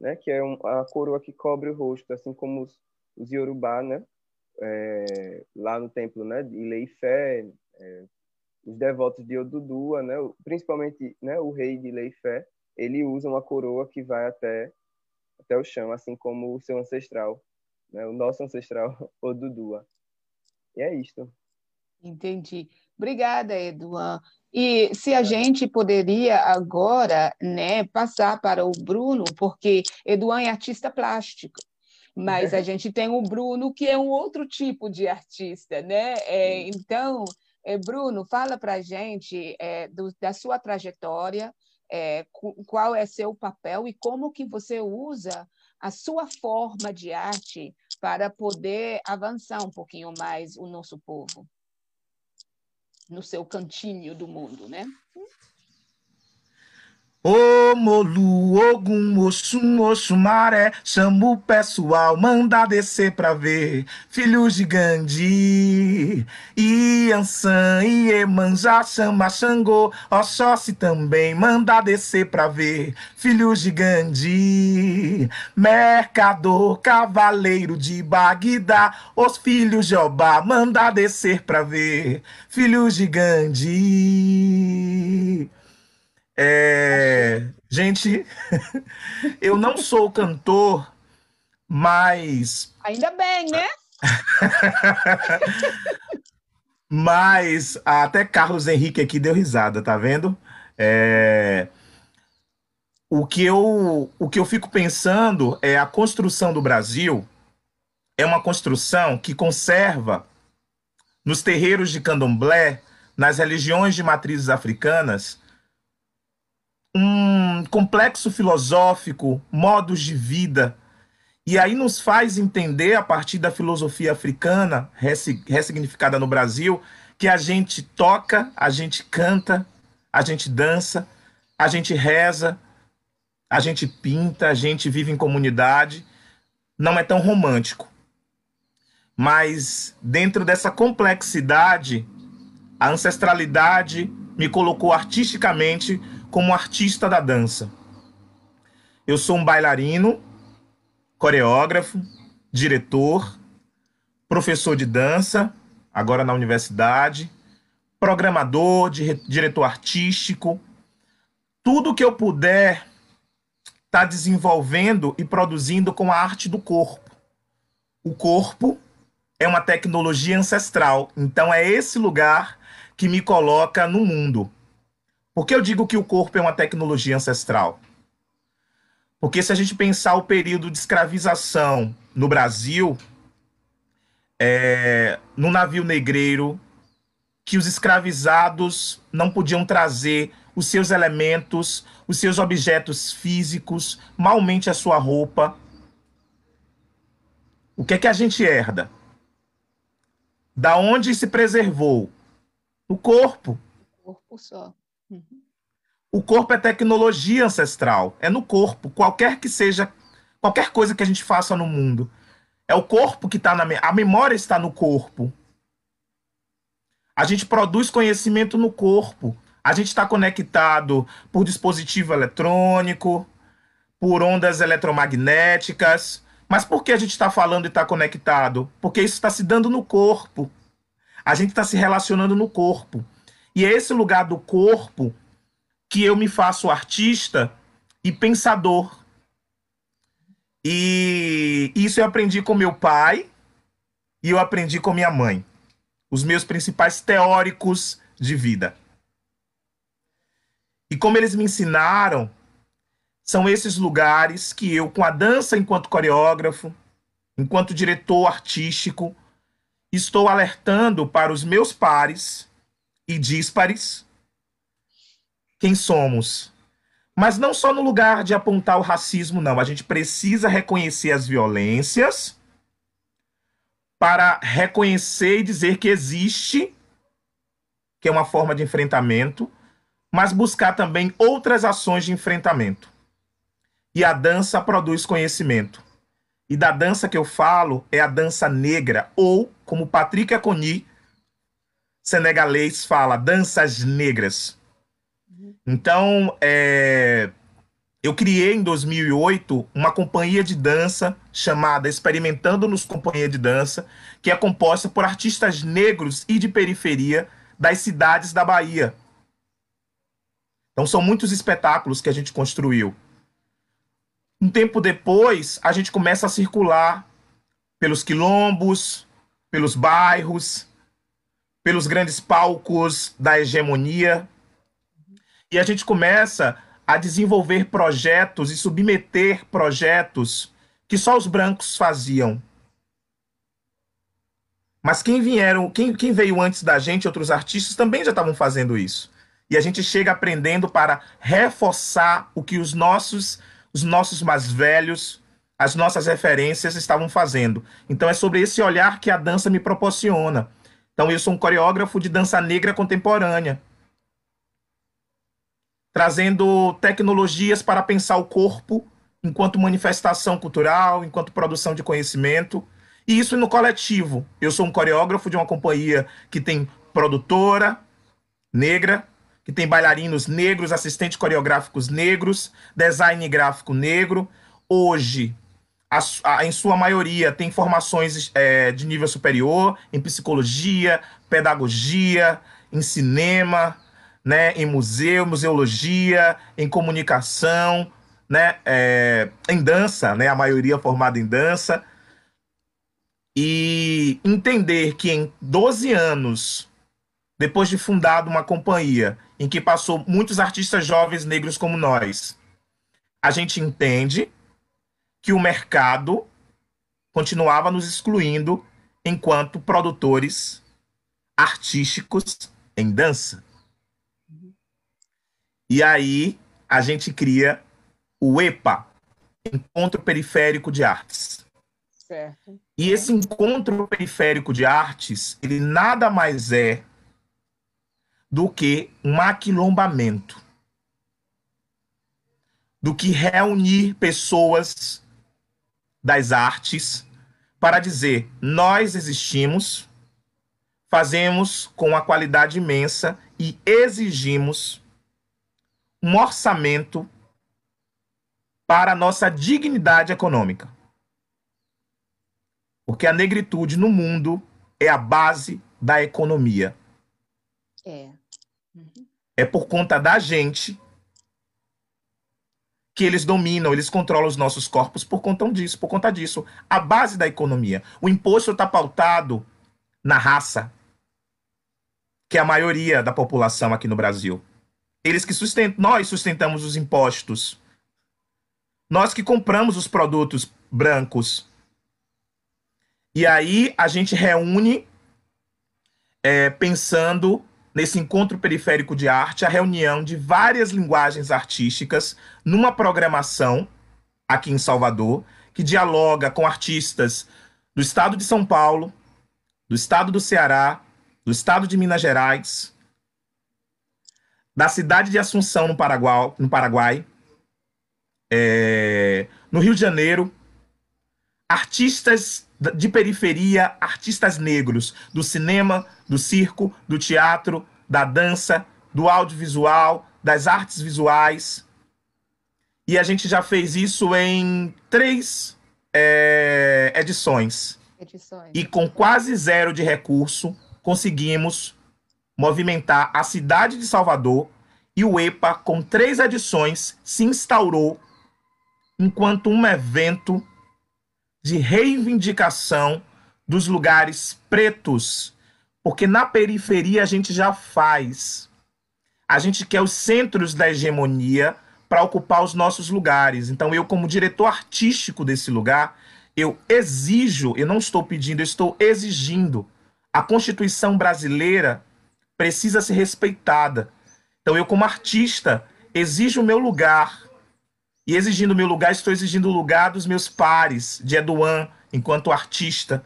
C: né? Que é um, a coroa que cobre o rosto, assim como os, os Yorubá, né? É, lá no templo, né? De Leifé, é, os devotos de Odudua, né? Principalmente, né? O rei de Leifé, ele usa uma coroa que vai até até o chão, assim como o seu ancestral né? o nosso ancestral [laughs] Odudua. E é isto.
B: Entendi. Obrigada, Eduan. E se a gente poderia agora né, passar para o Bruno, porque Eduan é artista plástico, mas a [laughs] gente tem o Bruno, que é um outro tipo de artista, né? É, então, é, Bruno, fala para a gente é, do, da sua trajetória, é, qual é seu papel e como que você usa a sua forma de arte para poder avançar um pouquinho mais o nosso povo no seu cantinho do mundo, né?
D: Ô Molu, Ogum, Oxum, Oxumaré, chama o pessoal, manda descer pra ver. Filhos de Gandhi, Iansã, Iemanjá, chama Xangô, Oxóssi também, manda descer pra ver. Filhos de Gandhi, Mercador, Cavaleiro de Bagdá, os filhos de Obá, manda descer pra ver. Filhos de Gandhi. É, gente, [laughs] eu não sou cantor, mas.
B: Ainda bem, né? [laughs]
D: mas até Carlos Henrique aqui deu risada, tá vendo? É, o, que eu, o que eu fico pensando é a construção do Brasil é uma construção que conserva nos terreiros de candomblé, nas religiões de matrizes africanas, um complexo filosófico, modos de vida. E aí nos faz entender, a partir da filosofia africana, ressignificada no Brasil, que a gente toca, a gente canta, a gente dança, a gente reza, a gente pinta, a gente vive em comunidade. Não é tão romântico. Mas dentro dessa complexidade, a ancestralidade me colocou artisticamente como artista da dança. Eu sou um bailarino, coreógrafo, diretor, professor de dança, agora na universidade, programador, diretor artístico. Tudo que eu puder estar tá desenvolvendo e produzindo com a arte do corpo. O corpo é uma tecnologia ancestral, então é esse lugar que me coloca no mundo. Por que eu digo que o corpo é uma tecnologia ancestral? Porque se a gente pensar o período de escravização no Brasil, é, no navio negreiro, que os escravizados não podiam trazer os seus elementos, os seus objetos físicos, malmente a sua roupa. O que é que a gente herda? Da onde se preservou? No corpo.
B: O corpo só.
D: O corpo é tecnologia ancestral, é no corpo, qualquer que seja, qualquer coisa que a gente faça no mundo. É o corpo que está na a memória está no corpo. A gente produz conhecimento no corpo. A gente está conectado por dispositivo eletrônico, por ondas eletromagnéticas. Mas por que a gente está falando e está conectado? Porque isso está se dando no corpo. A gente está se relacionando no corpo. E é esse lugar do corpo que eu me faço artista e pensador. E isso eu aprendi com meu pai e eu aprendi com minha mãe. Os meus principais teóricos de vida. E como eles me ensinaram, são esses lugares que eu, com a dança enquanto coreógrafo, enquanto diretor artístico, estou alertando para os meus pares e díspares quem somos. Mas não só no lugar de apontar o racismo, não. A gente precisa reconhecer as violências para reconhecer e dizer que existe, que é uma forma de enfrentamento, mas buscar também outras ações de enfrentamento. E a dança produz conhecimento. E da dança que eu falo é a dança negra, ou, como Patrick Aconi, senegalês, fala, danças negras. Então, é, eu criei em 2008 uma companhia de dança chamada Experimentando-nos Companhia de Dança, que é composta por artistas negros e de periferia das cidades da Bahia. Então, são muitos espetáculos que a gente construiu. Um tempo depois, a gente começa a circular pelos quilombos, pelos bairros, pelos grandes palcos da hegemonia e a gente começa a desenvolver projetos e submeter projetos que só os brancos faziam. Mas quem vieram, quem, quem veio antes da gente, outros artistas também já estavam fazendo isso. E a gente chega aprendendo para reforçar o que os nossos, os nossos mais velhos, as nossas referências estavam fazendo. Então é sobre esse olhar que a dança me proporciona. Então eu sou um coreógrafo de dança negra contemporânea trazendo tecnologias para pensar o corpo enquanto manifestação cultural, enquanto produção de conhecimento. E isso no coletivo. Eu sou um coreógrafo de uma companhia que tem produtora negra, que tem bailarinos negros, assistentes coreográficos negros, design gráfico negro. Hoje, a, a, em sua maioria, tem formações é, de nível superior em psicologia, pedagogia, em cinema, né, em museu, museologia, em comunicação, né, é, em dança, né, a maioria formada em dança, e entender que em 12 anos, depois de fundado uma companhia em que passou muitos artistas jovens negros como nós, a gente entende que o mercado continuava nos excluindo enquanto produtores artísticos em dança. E aí a gente cria o EPA, Encontro Periférico de Artes.
B: Certo.
D: E esse encontro periférico de artes, ele nada mais é do que um aquilombamento, do que reunir pessoas das artes para dizer: nós existimos, fazemos com uma qualidade imensa e exigimos um orçamento para a nossa dignidade econômica. Porque a negritude no mundo é a base da economia.
B: É. Uhum.
D: É por conta da gente que eles dominam, eles controlam os nossos corpos por conta disso, por conta disso. A base da economia. O imposto está pautado na raça, que é a maioria da população aqui no Brasil. Eles que sustentam, nós sustentamos os impostos. Nós que compramos os produtos brancos. E aí a gente reúne, é, pensando nesse encontro periférico de arte, a reunião de várias linguagens artísticas numa programação aqui em Salvador, que dialoga com artistas do estado de São Paulo, do estado do Ceará, do estado de Minas Gerais, da cidade de Assunção, no Paraguai, no, Paraguai, é, no Rio de Janeiro, artistas de periferia, artistas negros do cinema, do circo, do teatro, da dança, do audiovisual, das artes visuais. E a gente já fez isso em três é, edições. edições. E com quase zero de recurso, conseguimos movimentar a cidade de Salvador e o EPA, com três edições, se instaurou enquanto um evento de reivindicação dos lugares pretos, porque na periferia a gente já faz. A gente quer os centros da hegemonia para ocupar os nossos lugares. Então, eu, como diretor artístico desse lugar, eu exijo, eu não estou pedindo, eu estou exigindo. A Constituição brasileira precisa ser respeitada. Então, eu, como artista, exijo o meu lugar e exigindo meu lugar, estou exigindo o lugar dos meus pares, de Eduan, enquanto artista,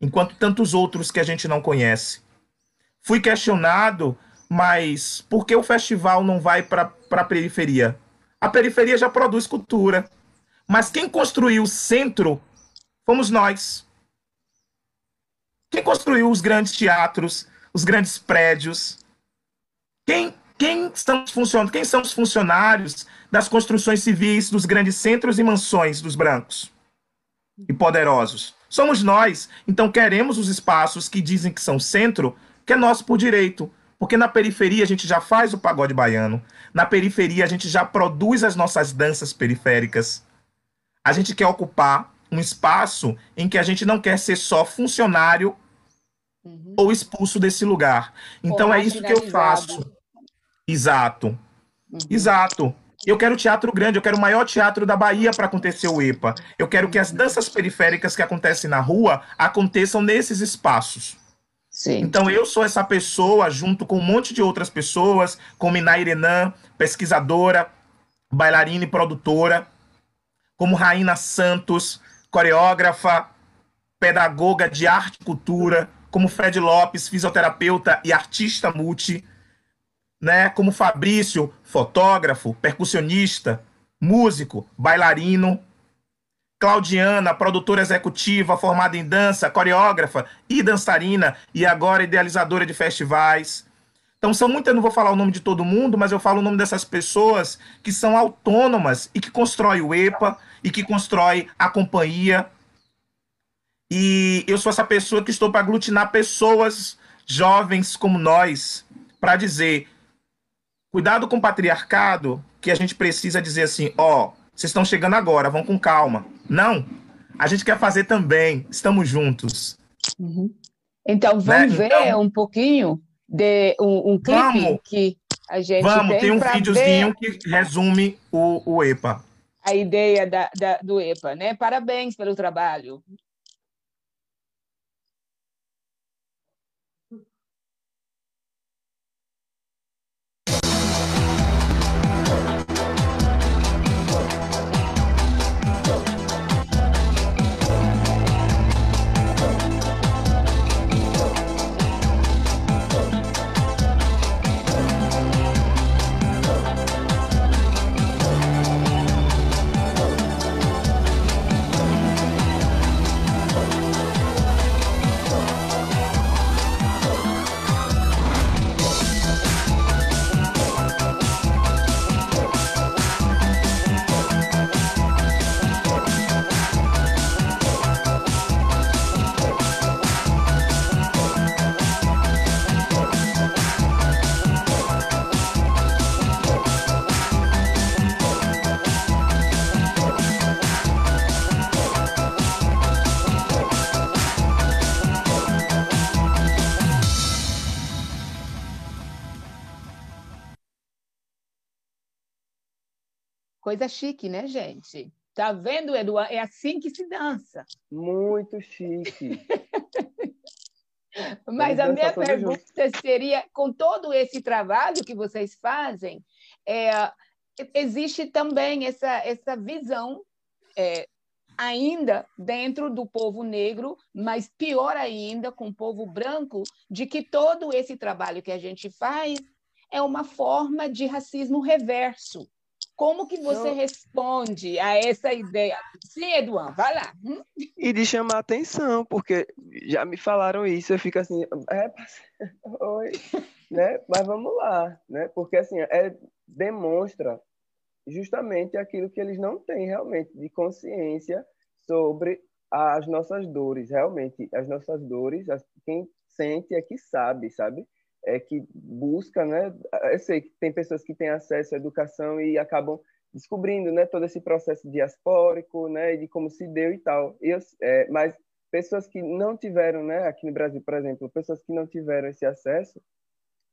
D: enquanto tantos outros que a gente não conhece. Fui questionado, mas por que o festival não vai para a periferia? A periferia já produz cultura. Mas quem construiu o centro fomos nós. Quem construiu os grandes teatros, os grandes prédios? Quem quem são, os quem são os funcionários das construções civis dos grandes centros e mansões dos brancos e poderosos? Somos nós. Então queremos os espaços que dizem que são centro, que é nosso por direito. Porque na periferia a gente já faz o pagode baiano. Na periferia a gente já produz as nossas danças periféricas. A gente quer ocupar um espaço em que a gente não quer ser só funcionário uhum. ou expulso desse lugar. Então é isso que eu faço. Exato. Uhum. Exato. Eu quero teatro grande, eu quero o maior teatro da Bahia para acontecer o EPA. Eu quero que as danças periféricas que acontecem na rua aconteçam nesses espaços. Sim. Então eu sou essa pessoa, junto com um monte de outras pessoas, como Inai Renan, pesquisadora, bailarina e produtora, como Raina Santos, coreógrafa, pedagoga de arte e cultura, como Fred Lopes, fisioterapeuta e artista multi, né? Como Fabrício, fotógrafo, percussionista, músico, bailarino. Claudiana, produtora executiva, formada em dança, coreógrafa e dançarina, e agora idealizadora de festivais. Então são muitas, não vou falar o nome de todo mundo, mas eu falo o nome dessas pessoas que são autônomas e que constroem o EPA e que constrói a companhia. E eu sou essa pessoa que estou para aglutinar pessoas jovens como nós, para dizer: Cuidado com o patriarcado, que a gente precisa dizer assim, ó, oh, vocês estão chegando agora, vão com calma. Não, a gente quer fazer também, estamos juntos.
B: Uhum. Então, vamos né? ver então, um pouquinho de um, um clipe vamos, que a gente
D: Vamos, tem, um videozinho que resume o, o EPA.
B: A ideia da, da, do EPA, né? Parabéns pelo trabalho. Coisa chique, né, gente? Tá vendo, Eduardo? É assim que se dança.
C: Muito chique. [laughs]
B: Mas a minha pergunta junto. seria: com todo esse trabalho que vocês fazem, é, existe também essa, essa visão é, ainda dentro do povo negro, mas pior ainda com o povo branco, de que todo esse trabalho que a gente faz é uma forma de racismo reverso. Como que você responde a essa ideia? Sim, Eduardo, vai lá. Hum?
C: E de chamar atenção, porque já me falaram isso, eu fico assim, é, [laughs] oi, né? Mas vamos lá, né? Porque assim, é, demonstra justamente aquilo que eles não têm realmente de consciência sobre as nossas dores, realmente as nossas dores, quem sente é que sabe, sabe? É que busca, né? Eu sei que tem pessoas que têm acesso à educação e acabam descobrindo, né, todo esse processo diaspórico, né, de como se deu e tal. E eu, é, mas pessoas que não tiveram, né, aqui no Brasil, por exemplo, pessoas que não tiveram esse acesso,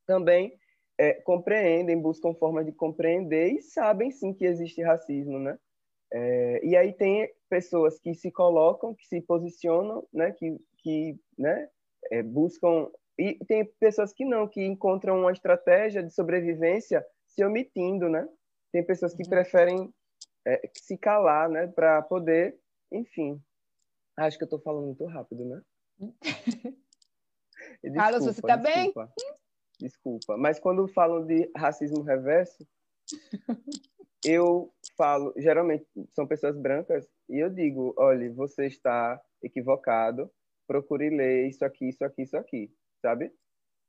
C: também é, compreendem, buscam formas de compreender e sabem sim que existe racismo, né? É, e aí tem pessoas que se colocam, que se posicionam, né? Que, que né? É, buscam e tem pessoas que não, que encontram uma estratégia de sobrevivência se omitindo, né? Tem pessoas que uhum. preferem é, se calar, né? Para poder, enfim. Acho que eu estou falando muito rápido, né? [laughs]
B: Carlos, você está bem?
C: desculpa. Mas quando falam de racismo reverso, [laughs] eu falo, geralmente são pessoas brancas, e eu digo, olha, você está equivocado, procure ler isso aqui, isso aqui, isso aqui, sabe?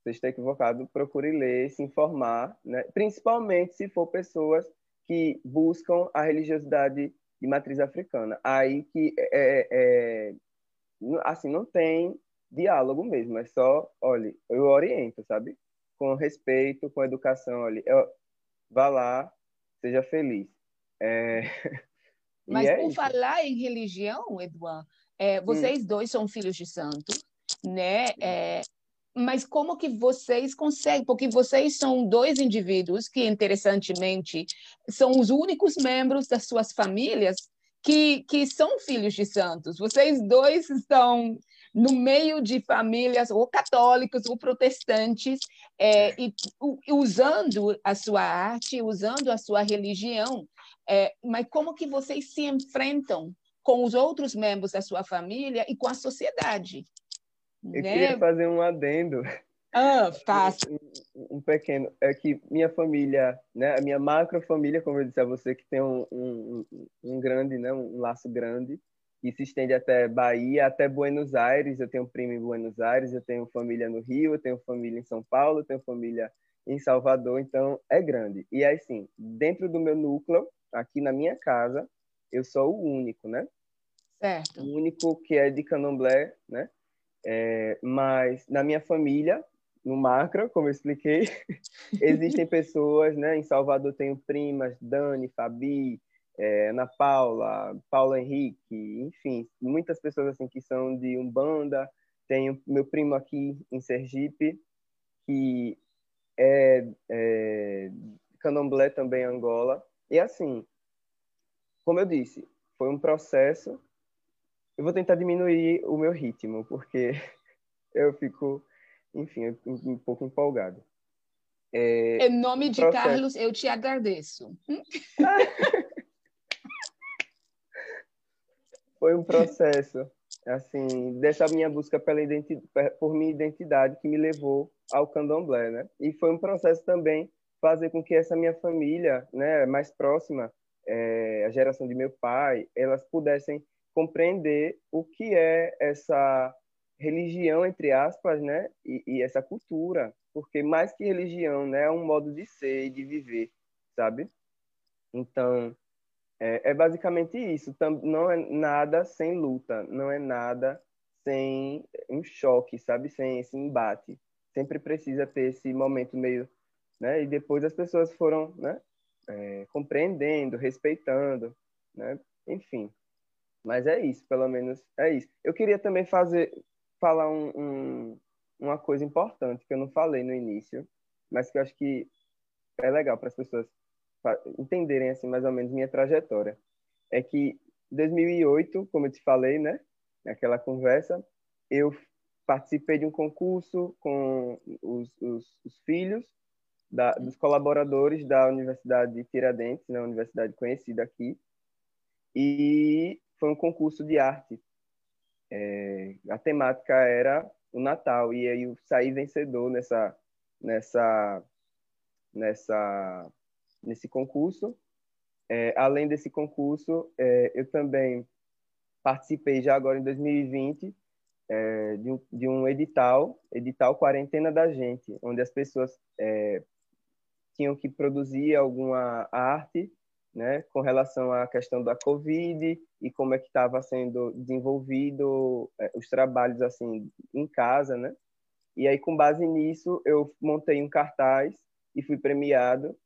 C: Você está equivocado, procure ler, se informar, né? principalmente se for pessoas que buscam a religiosidade de matriz africana. Aí que é, é, é assim não tem diálogo mesmo, é só, olha, eu oriento, sabe? com respeito, com educação. Olha, eu, vá lá, seja feliz. É... [laughs]
B: Mas é por isso. falar em religião, Eduardo, é, vocês hum. dois são filhos de santo, né? Mas como que vocês conseguem? Porque vocês são dois indivíduos que, interessantemente, são os únicos membros das suas famílias que, que são filhos de santos. Vocês dois estão no meio de famílias ou católicos ou protestantes, é, e, usando a sua arte, usando a sua religião, é, mas como que vocês se enfrentam com os outros membros da sua família e com a sociedade?
C: Eu né? queria fazer um adendo.
B: Ah, faça. [laughs]
C: Um, um, pequeno. É que minha família, né, a minha macro família, como eu disse a você, que tem um, um, um grande, né, um laço grande, que se estende até Bahia, até Buenos Aires. Eu tenho primo em Buenos Aires, eu tenho família no Rio, eu tenho família em São Paulo, eu tenho família em Salvador, então é grande. E aí, sim, dentro do meu núcleo, aqui na minha casa, eu sou o único, né?
B: Certo.
C: O único que é de candomblé, né? É, mas na minha família, no macro, como eu expliquei, [laughs] existem pessoas, né? Em Salvador tenho primas, Dani, Fabi, é, Ana Paula, Paulo Henrique, enfim, muitas pessoas assim que são de Umbanda. Tenho meu primo aqui em Sergipe, que é, é candomblé também Angola. E assim, como eu disse, foi um processo. Eu vou tentar diminuir o meu ritmo, porque [laughs] eu fico, enfim, um, um pouco empolgado.
B: É, em nome de processo... Carlos, eu te agradeço. [laughs]
C: foi um processo, assim, dessa minha busca pela por minha identidade que me levou ao candomblé, né? E foi um processo também fazer com que essa minha família, né, mais próxima, é, a geração de meu pai, elas pudessem compreender o que é essa religião entre aspas, né, e, e essa cultura, porque mais que religião, né, é um modo de ser e de viver, sabe? Então, é, é basicamente isso. Não é nada sem luta, não é nada sem um choque, sabe? Sem esse embate. Sempre precisa ter esse momento meio, né? E depois as pessoas foram, né? É, compreendendo, respeitando, né? Enfim. Mas é isso, pelo menos é isso. Eu queria também fazer, falar um, um, uma coisa importante que eu não falei no início, mas que eu acho que é legal para as pessoas entenderem assim mais ou menos minha trajetória. É que em 2008, como eu te falei, né, naquela conversa, eu participei de um concurso com os, os, os filhos da, dos colaboradores da Universidade de Tiradentes, né, universidade conhecida aqui, e foi um concurso de arte. É, a temática era o Natal e aí eu saí vencedor nessa nessa nessa nesse concurso. É, além desse concurso, é, eu também participei já agora em 2020 é, de, um, de, um, edital, edital Quarentena da Gente, onde as pessoas é, tinham que produzir alguma arte né, com relação à questão da Covid e como é que estava sendo desenvolvido é, os trabalhos assim em casa, né? E aí, com base nisso, eu montei um cartaz e fui premiado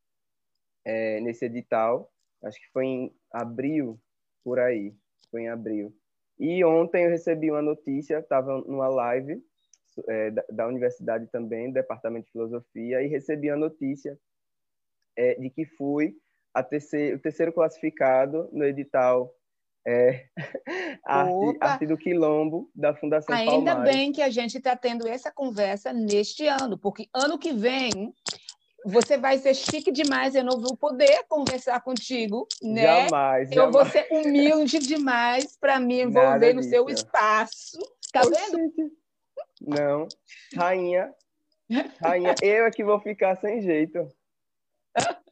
C: é, nesse edital. Acho que foi em abril, por aí. Foi em abril. E ontem eu recebi uma notícia, estava numa live é, da, da, universidade também, Departamento de Filosofia, e recebi a notícia é, de que fui terceiro, o terceiro classificado no edital é, [laughs] arte, arte, do Quilombo, da Fundação
B: Ainda
C: Palmares.
B: bem que a gente está tendo essa conversa neste ano, porque ano que vem você vai ser chique demais, eu não vou poder conversar contigo, né?
C: Jamais,
B: Eu
C: jamais.
B: vou ser humilde demais para me envolver
C: Nada
B: no
C: disso.
B: seu espaço. Tá vendo?
C: Não, rainha, rainha, eu é que vou ficar sem jeito. [laughs]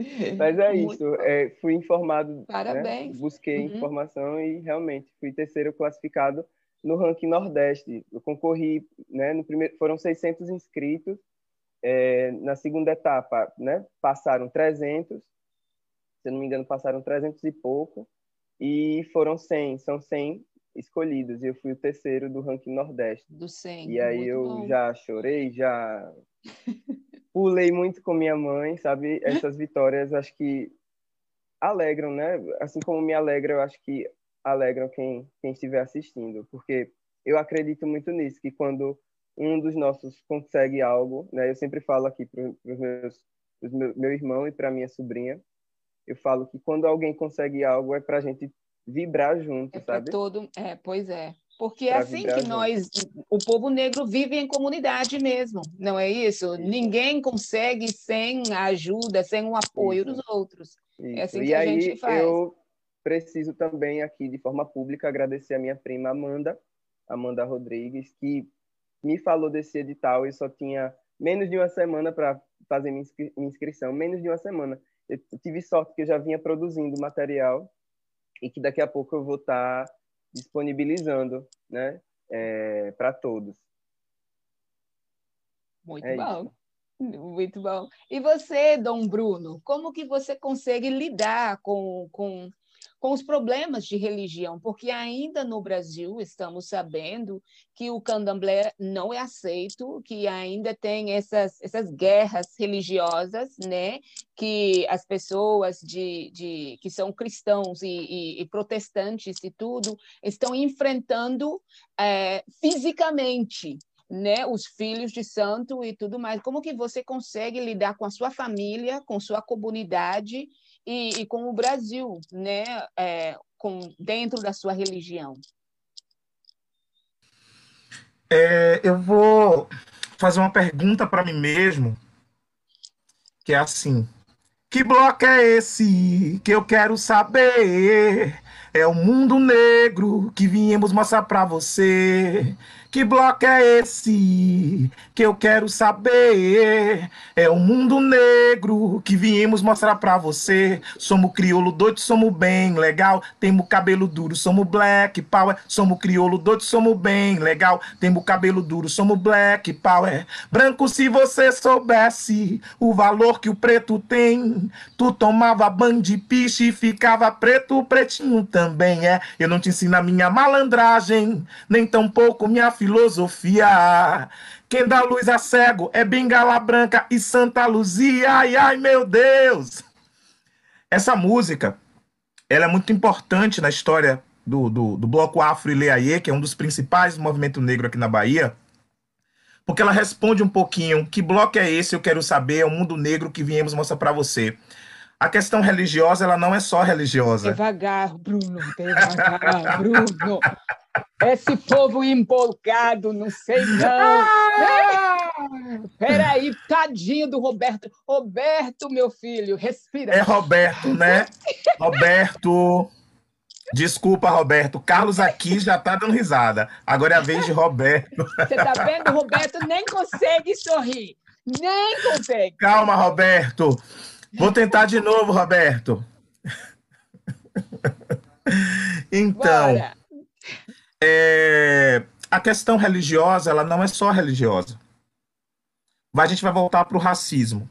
C: [laughs] Mas é
B: Muito
C: isso, é, fui informado, né?
B: Parabéns.
C: busquei
B: Uhum.
C: informação e realmente fui terceiro classificado no ranking Nordeste. Eu concorri, né, no primeiro, foram 600 inscritos, é, na segunda etapa, né, passaram 300, se eu não me engano, passaram 300 e pouco, e foram 100, são 100 escolhidos, e eu fui o terceiro do ranking Nordeste.
B: Do 100.
C: E aí
B: muito
C: eu
B: bom.
C: já chorei, já [laughs] pulei muito com minha mãe, sabe? Essas vitórias acho que alegram, né? Assim como me alegra, eu acho que alegram quem, quem estiver assistindo, porque eu acredito muito nisso, que quando um dos nossos consegue algo, né? Eu sempre falo aqui para os meus, meu, meu irmão e para minha sobrinha, eu falo que quando alguém consegue algo é para a gente vibrar junto,
B: É
C: sabe?
B: todo. É, pois é. Porque é assim que nós, o povo negro, vive em comunidade mesmo, não é isso?
C: Isso.
B: Ninguém consegue sem a ajuda, sem o apoio
C: Isso.
B: dos outros.
C: Isso.
B: assim
C: e
B: que a gente faz.
C: eu preciso também aqui de forma pública agradecer a minha prima Amanda, Amanda Rodrigues, que me falou desse edital e só tinha menos de uma semana para fazer minha, inscri- minha inscrição, menos de uma semana. Eu tive sorte que eu já vinha produzindo material e que daqui a pouco eu vou estar disponibilizando, né, para todos.
B: Muito
C: É
B: bom. Muito bom. E você, Dom Bruno, como que você consegue lidar com, com, com os problemas de religião? Porque ainda no Brasil estamos sabendo que o candomblé não é aceito, que ainda tem essas, essas guerras religiosas, né? Que as pessoas de, de, que são cristãos e, e, e protestantes e tudo estão enfrentando é, fisicamente né, os filhos de santo e tudo mais. Como que você consegue lidar com a sua família, com sua comunidade e, e com o Brasil, né, é, com dentro da sua religião?
D: É, eu vou fazer uma pergunta para mim mesmo, que é assim: que bloco é esse que eu quero saber? É o mundo negro que viemos mostrar para você. Que bloco é esse que eu quero saber? É o mundo negro que viemos mostrar pra você. Somos crioulo doido, somos bem legal. Temos cabelo duro, somos black power. Somos crioulo doido, somos bem legal. Temos cabelo duro, somos black power. Branco, se você soubesse o valor que o preto tem, tu tomava banho de piche e ficava preto, pretinho também é. Eu não te ensino a minha malandragem, nem tampouco minha filosofia. Quem dá luz a cego é Bengala Branca e Santa Luzia. Ai, ai, meu Deus! Essa música, ela é muito importante na história do, do, do Bloco Afro Ileaie, que é um dos principais do movimento negro aqui na Bahia, porque ela responde um pouquinho, que bloco é esse, eu quero saber, é o mundo negro que viemos mostrar para você. A questão religiosa, ela não é só religiosa.
B: Devagar, Bruno, devagar, [laughs] Bruno. Esse povo empolgado, não sei não. Peraí, tadinho do Roberto. Roberto, meu filho, respira.
D: É Roberto, né? Roberto. Desculpa, Roberto. Carlos aqui já tá dando risada. Agora é a vez de Roberto.
B: Você tá vendo? Roberto nem consegue sorrir. Nem consegue.
D: Calma, Roberto. Vou tentar de novo, Roberto. Então, é, a questão religiosa, ela não é só religiosa. A gente vai voltar para o racismo.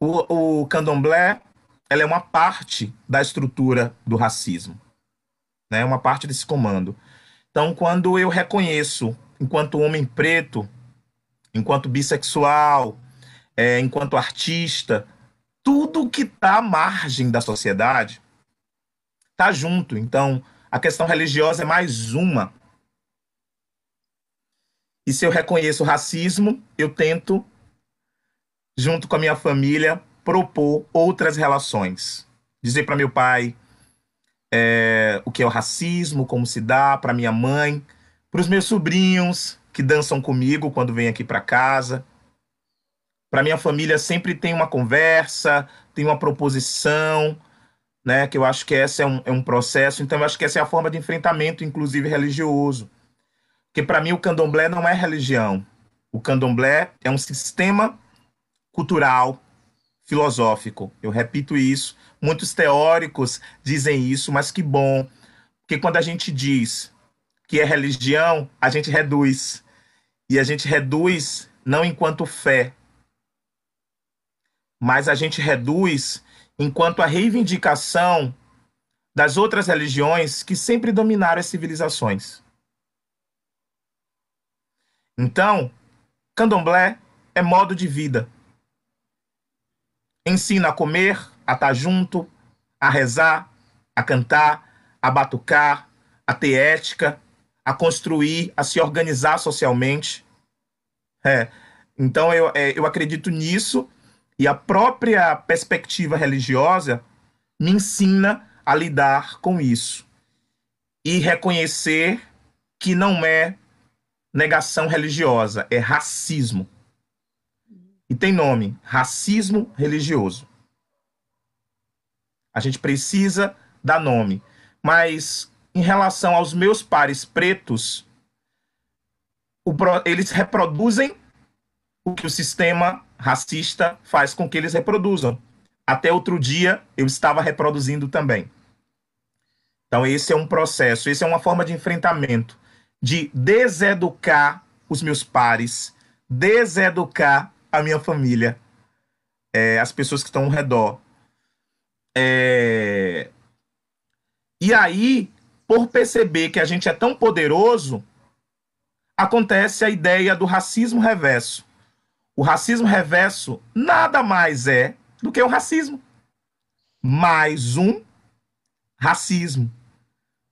D: O candomblé, ela é uma parte da estrutura do racismo, né? Uma parte desse comando. Então, quando eu reconheço, enquanto homem preto, enquanto bissexual, é, enquanto artista, tudo que está à margem da sociedade está junto. Então, a questão religiosa é mais uma. E se eu reconheço o racismo, eu tento, junto com a minha família, propor outras relações. Dizer para meu pai é, o que é o racismo, como se dá, para minha mãe, para os meus sobrinhos que dançam comigo quando vêm aqui para casa. Para minha família sempre tem uma conversa, tem uma proposição, né? Que eu acho que esse é um, é um processo. Então, eu acho que essa é a forma de enfrentamento, inclusive religioso. Porque para mim o candomblé não é religião. O candomblé é um sistema cultural, filosófico. Eu repito isso. Muitos teóricos dizem isso, mas que bom. Porque quando a gente diz que é religião, a gente reduz. E a gente reduz não enquanto fé, mas a gente reduz enquanto a reivindicação das outras religiões que sempre dominaram as civilizações. Então, candomblé é modo de vida ensina a comer, a estar tá junto, a rezar, a cantar, a batucar, a ter ética, a construir, a se organizar socialmente. É. Então eu, é, eu acredito nisso e a própria perspectiva religiosa me ensina a lidar com isso e reconhecer que não é negação religiosa, é racismo. E tem nome: racismo religioso. A gente precisa dar nome. Mas em relação aos meus pares pretos, eles reproduzem o que o sistema racista faz com que eles reproduzam. Até outro dia eu estava reproduzindo também. Então, esse é um processo, esse é uma forma de enfrentamento, de deseducar os meus pares, deseducar a minha família, é, as pessoas que estão ao redor. É... E aí, por perceber que a gente é tão poderoso, acontece a ideia do racismo reverso. O racismo reverso nada mais é do que o racismo. Mais um racismo.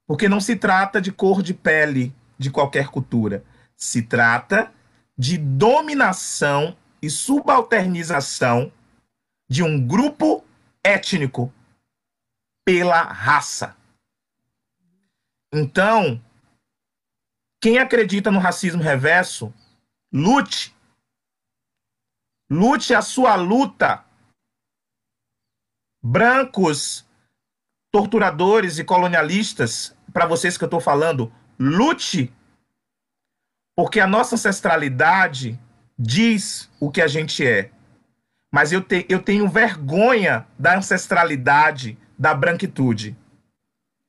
D: Porque não se trata de cor de pele de qualquer cultura. Se trata de dominação e subalternização de um grupo étnico pela raça. Então, quem acredita no racismo reverso, lute. Lute a sua luta. Brancos, torturadores e colonialistas, para vocês que eu estou falando, lute. Porque a nossa ancestralidade diz o que a gente é. Mas eu, te, eu tenho vergonha da ancestralidade da branquitude.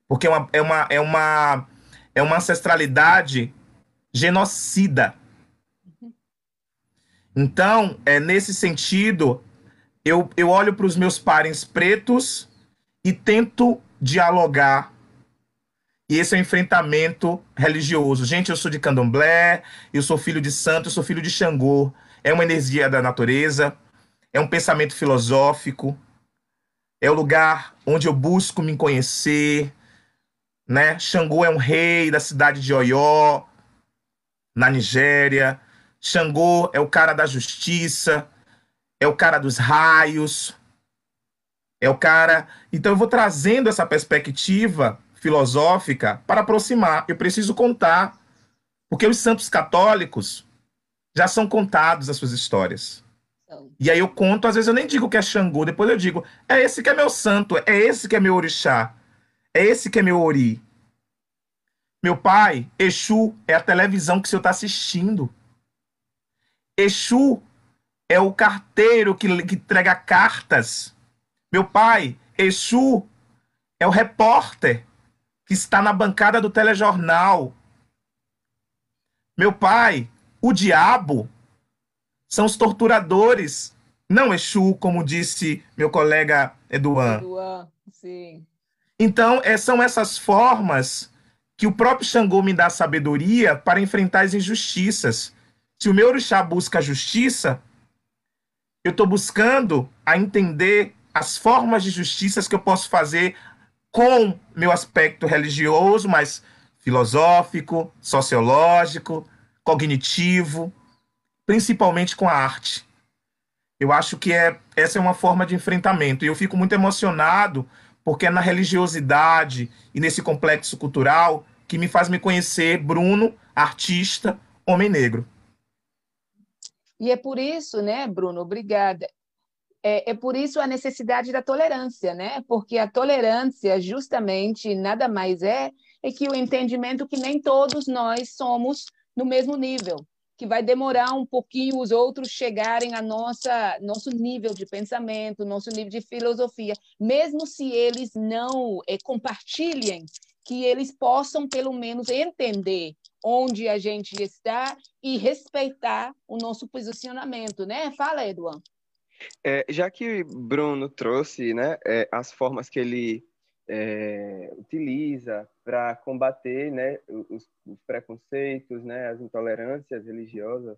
D: Porque é uma, é uma, é uma, é uma ancestralidade genocida. Então, é nesse sentido, eu, eu olho para os meus pares pretos e tento dialogar e esse é o enfrentamento religioso. Gente, eu sou de candomblé, eu sou filho de santo, eu sou filho de Xangô. É uma energia da natureza, é um pensamento filosófico, é o lugar onde eu busco me conhecer. Né? Xangô é um rei da cidade de Oió, na Nigéria. Xangô é o cara da justiça, é o cara dos raios, é o cara. Então eu vou trazendo essa perspectiva filosófica para aproximar. Eu preciso contar, porque os santos católicos já são contados as suas histórias. E aí eu conto, às vezes eu nem digo que é Xangô, depois eu digo, é esse que é meu santo, é esse que é meu orixá. É esse que é meu ori. Meu pai, Exu é a televisão que o senhor está assistindo. Exu é o carteiro que, que entrega cartas. Meu pai, Exu é o repórter que está na bancada do telejornal. Meu pai, o diabo, são os torturadores, não Exu, como disse meu colega Eduan.
B: Eduan, sim.
D: Então, é, são essas formas que o próprio Xangô me dá sabedoria para enfrentar as injustiças. Se o meu orixá busca a justiça, eu estou buscando a entender as formas de justiças que eu posso fazer com meu aspecto religioso, mas filosófico, sociológico, cognitivo, principalmente com a arte. Eu acho que é, essa é uma forma de enfrentamento. E eu fico muito emocionado porque é na religiosidade e nesse complexo cultural que me faz me conhecer Bruno, artista, homem negro.
B: E é por isso, né, Bruno, obrigada. É, é, por isso a necessidade da tolerância, né? Porque a tolerância, justamente, nada mais é, é que o entendimento que nem todos nós somos no mesmo nível, que vai demorar um pouquinho os outros chegarem a nossa nosso nível de pensamento, nosso nível de filosofia, mesmo se eles não é, compartilhem, que eles possam pelo menos entender onde a gente está e respeitar o nosso posicionamento, né? Fala, Eduardo.
C: É, já que Bruno trouxe né, é, as formas que ele é, utiliza para combater né, os, os, preconceitos, né, as intolerâncias religiosas,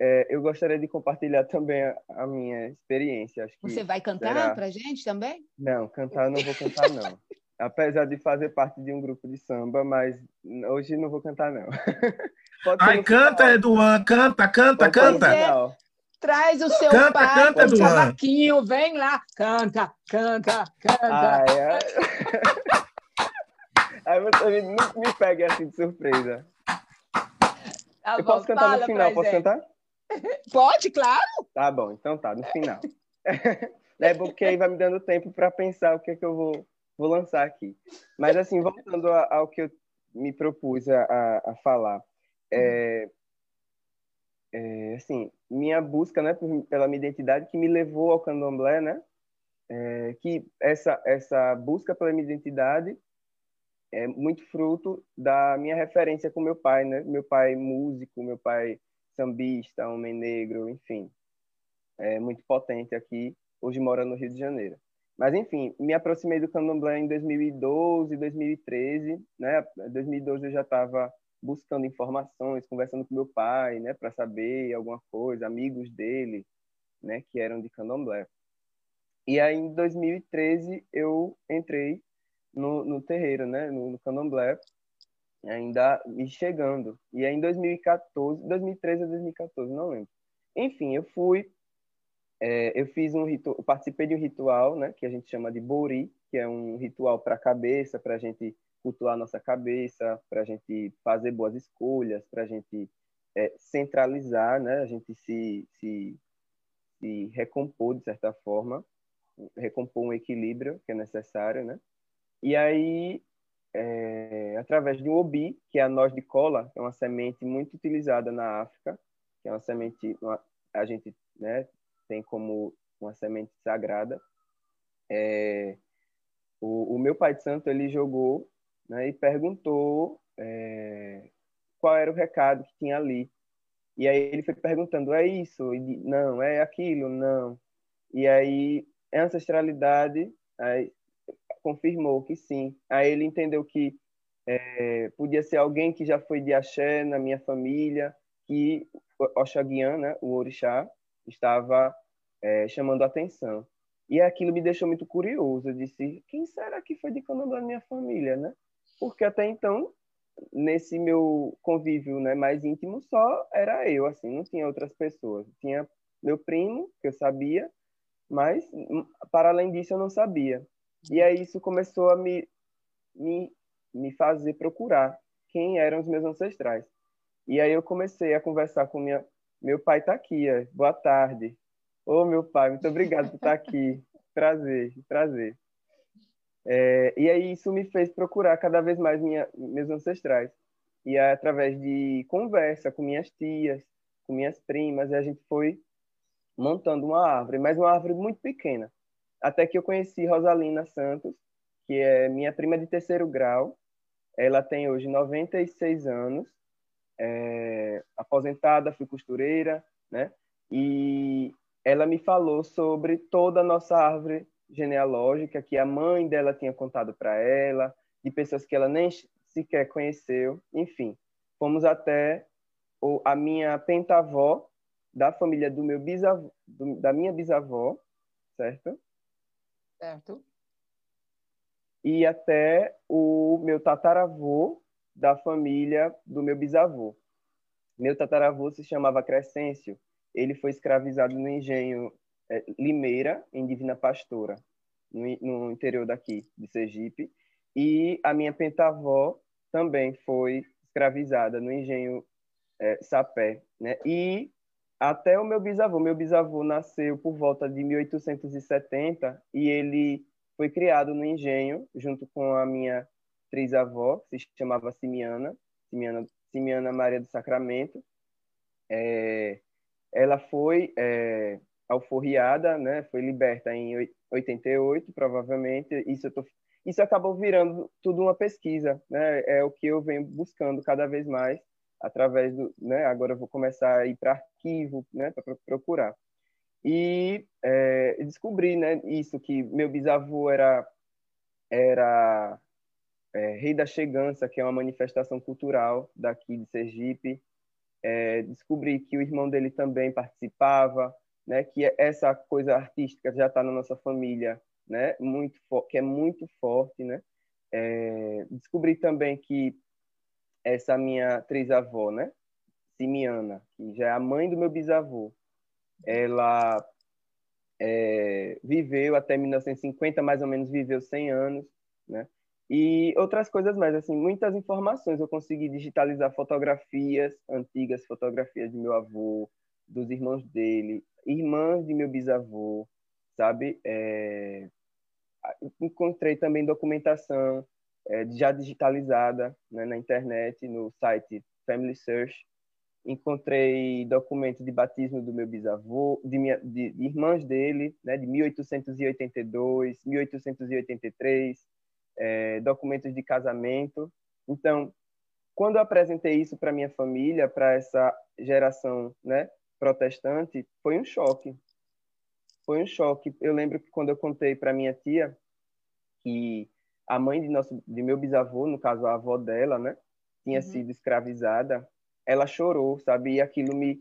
C: é, eu gostaria de compartilhar também a, a minha experiência.
B: Você vai cantar será... para gente também?
C: Não, cantar eu não vou cantar, não. [laughs] Apesar de fazer parte de um grupo de samba, mas hoje não vou cantar, não. [laughs]
D: Ai, canta, Eduan, canta, canta, Pode canta.
B: Traz o seu canta, pai canta, o cavaquinho, vem lá, canta, canta, canta. Ai, ai. [laughs]
C: Aí você me, me pegue assim de surpresa. Tá Eu bom, posso cantar no final, posso cantar? [laughs]
B: Pode, claro.
C: Tá bom, então tá, no final. é porque aí vai me dando tempo para pensar o que é que eu vou, vou lançar aqui. Mas assim, voltando ao que eu me propus a, a falar. É, é, assim, minha busca, né, pela minha identidade que me levou ao candomblé, né, é, que essa essa busca pela minha identidade é muito fruto da minha referência com meu pai, né, meu pai músico, meu pai sambista, homem negro, enfim, é muito potente aqui, hoje mora no Rio de Janeiro. Mas enfim, me aproximei do candomblé em 2012, 2013, né? 2012 eu já estava buscando informações, conversando com meu pai, né, para saber alguma coisa, amigos dele, né, que eram de Candomblé. E aí em 2013 eu entrei no, no terreiro, né, no, no Candomblé, ainda me chegando. E aí em 2014, 2013 a 2014, não lembro. Enfim, eu fui, é, eu fiz um ritual, participei de um ritual, né, que a gente chama de Bori, que é um ritual para a cabeça, para a gente cultuar nossa cabeça, para a gente fazer boas escolhas, para a gente é, centralizar, né? A gente se, se, se recompor de certa forma, recompor um equilíbrio que é necessário, né? E aí, é, através de um obi, que é a noz de cola, é uma semente muito utilizada na África, que é uma semente, uma, a gente né, tem como uma semente sagrada. É, o, o meu pai de santo ele jogou né, e perguntou é, qual era o recado que tinha ali. E aí ele foi perguntando, é isso? E, não, é aquilo? Não. E aí a ancestralidade aí, confirmou que sim. Aí ele entendeu que é, podia ser alguém que já foi de axé na minha família, que Oxaguian, né, o orixá, estava é, chamando atenção. E aquilo me deixou muito curioso. Eu disse, quem será que foi de candomblé na minha família, né? porque até então nesse meu convívio né, mais íntimo só era eu assim não tinha outras pessoas tinha meu primo que eu sabia mas hum, para além disso eu não sabia e aí isso começou a me me, me fazer procurar quem eram os meus ancestrais e aí eu comecei a conversar com minha meu pai está aqui ó. boa tarde ô meu pai muito obrigado por estar aqui prazer prazer É, e aí isso me fez procurar cada vez mais minha, meus ancestrais. E é através de conversa com minhas tias, com minhas primas, a gente foi montando uma árvore, mas uma árvore muito pequena. Até que eu conheci Rosalina Santos, que é minha prima de terceiro grau. Ela tem hoje 96 anos, é, aposentada, fui costureira, né? E ela me falou sobre toda a nossa árvore genealógica que a mãe dela tinha contado para ela, de pessoas que ela nem sequer conheceu, enfim. Fomos até a minha pentavó da família do meu bisavô, do, da minha bisavó, certo?
B: Certo.
C: E até o meu tataravô da família do meu bisavô. Meu tataravô se chamava Crescêncio. Ele foi escravizado no engenho é, Limeira, em Divina Pastora, no, no interior daqui de Sergipe. E a minha pentavó também foi escravizada no engenho é, Sapé. Né? E até o meu bisavô. Meu bisavô nasceu por volta de 1870 e ele foi criado no engenho junto com a minha trisavó, que se chamava Simiana, Simiana, Simiana Maria do Sacramento. É, ela foi é, alforriada, né? Foi liberta em 88, provavelmente. Isso tô, isso acabou virando tudo uma pesquisa, né? É o que eu venho buscando cada vez mais através do, né? Agora eu vou começar a ir para arquivo, né? Para procurar e é, descobri, né? Isso que meu bisavô era era é, Rei da Chegança, que é uma manifestação cultural daqui de Sergipe. É, descobri que o irmão dele também participava, né? Que essa coisa artística já está na nossa família, né? Muito que é muito forte, né? É, descobri também que essa minha trisavó, né? Simiana, que já é a mãe do meu bisavô, ela é, viveu até 1950, mais ou menos viveu 100 anos, né? E outras coisas mais, assim, muitas informações. Eu consegui digitalizar fotografias antigas, fotografias de meu avô, dos irmãos dele, irmãs de meu bisavô, sabe? É... Encontrei também documentação é, já digitalizada né, na internet, no site Family Search. Encontrei documentos de batismo do meu bisavô, de, minha, de, de irmãs dele, né, de 1882, 1883, é, documentos de casamento. Então, quando eu apresentei isso para minha família, para essa geração né, protestante, foi um choque. Foi um choque. Eu lembro que quando eu contei para minha tia que a mãe de, nosso, de meu bisavô, no caso a avó dela, né, tinha uhum. sido escravizada, ela chorou, sabe? E aquilo me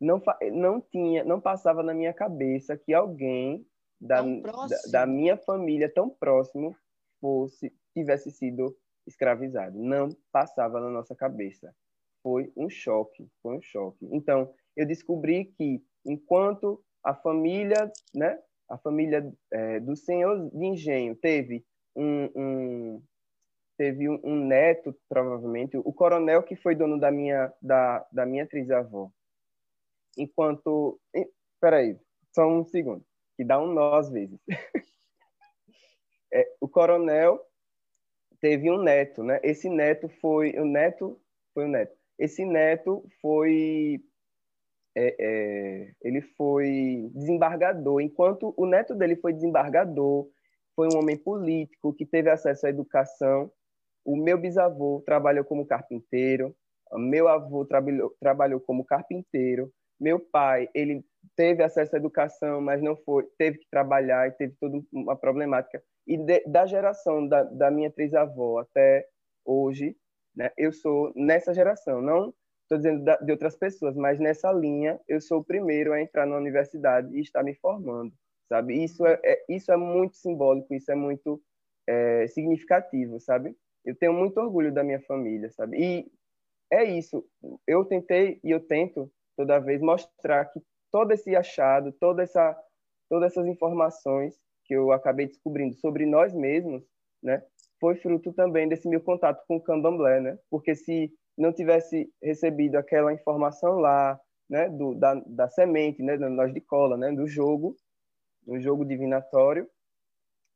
C: não não tinha, não passava na minha cabeça que alguém da, da, da, minha família tão próximo fosse tivesse sido escravizado. Não passava na nossa cabeça. Foi um choque, foi um choque. Então, eu descobri que enquanto a família, né, a família é, do senhor de engenho teve um, um teve um, um, neto, provavelmente, o coronel que foi dono da minha da, da minha trisavó. Enquanto, peraí, só um segundo, que dá um nó às vezes. [laughs] é, o coronel teve um neto, né? Esse neto foi o neto foi o neto. Esse neto foi é, é, ele foi desembargador. Enquanto o neto dele foi desembargador, foi um homem político que teve acesso à educação. O meu bisavô trabalhou como carpinteiro, meu avô trabalhou, trabalhou como carpinteiro, meu pai ele teve acesso à educação, mas não foi, teve que trabalhar e teve toda uma problemática. E de, da geração da, da minha trisavó até hoje, né, eu sou nessa geração, não estou dizendo da, de outras pessoas, mas nessa linha eu sou o primeiro a entrar na universidade e estar me formando sabe? Isso é, é, isso é muito simbólico, isso é muito é, significativo, sabe? Eu tenho muito orgulho da minha família, sabe? E é isso. Eu tentei e eu tento toda vez mostrar que todo esse achado, toda essa, todas essas informações que eu acabei descobrindo sobre nós mesmos, né, foi fruto também desse meu contato com o candomblé, né? Porque se não tivesse recebido aquela informação lá, né, do, da, da semente, né, da nós de cola, né, do jogo, um jogo divinatório,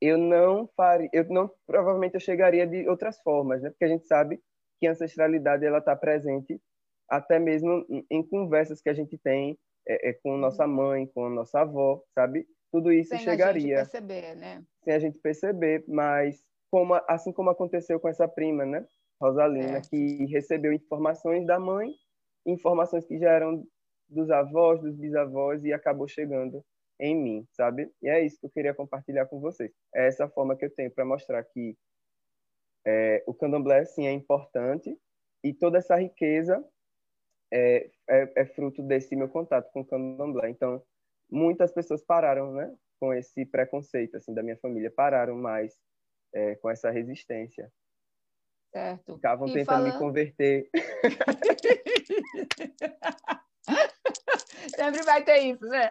C: eu não faria, eu não provavelmente eu chegaria de outras formas, né? Porque a gente sabe que a ancestralidade ela está presente até mesmo em conversas que a gente tem é, é, com nossa mãe, com nossa avó, sabe? Tudo isso
B: sem
C: chegaria.
B: Sem a gente perceber, né?
C: Sem a gente perceber, mas como, assim como aconteceu com essa prima, né? Rosalina, que recebeu informações da mãe, informações que já eram dos avós, dos bisavós e acabou chegando em mim, sabe? E é isso que eu queria compartilhar com vocês. É essa forma que eu tenho para mostrar que é, o candomblé, sim, é importante e toda essa riqueza é, é, é, fruto desse meu contato com o candomblé. Então, muitas pessoas pararam, né? Com esse preconceito, assim, da minha família, pararam mais é, com essa resistência.
B: Certo.
C: Ficavam e tentando falando... me converter. [laughs]
B: Sempre vai ter isso, né?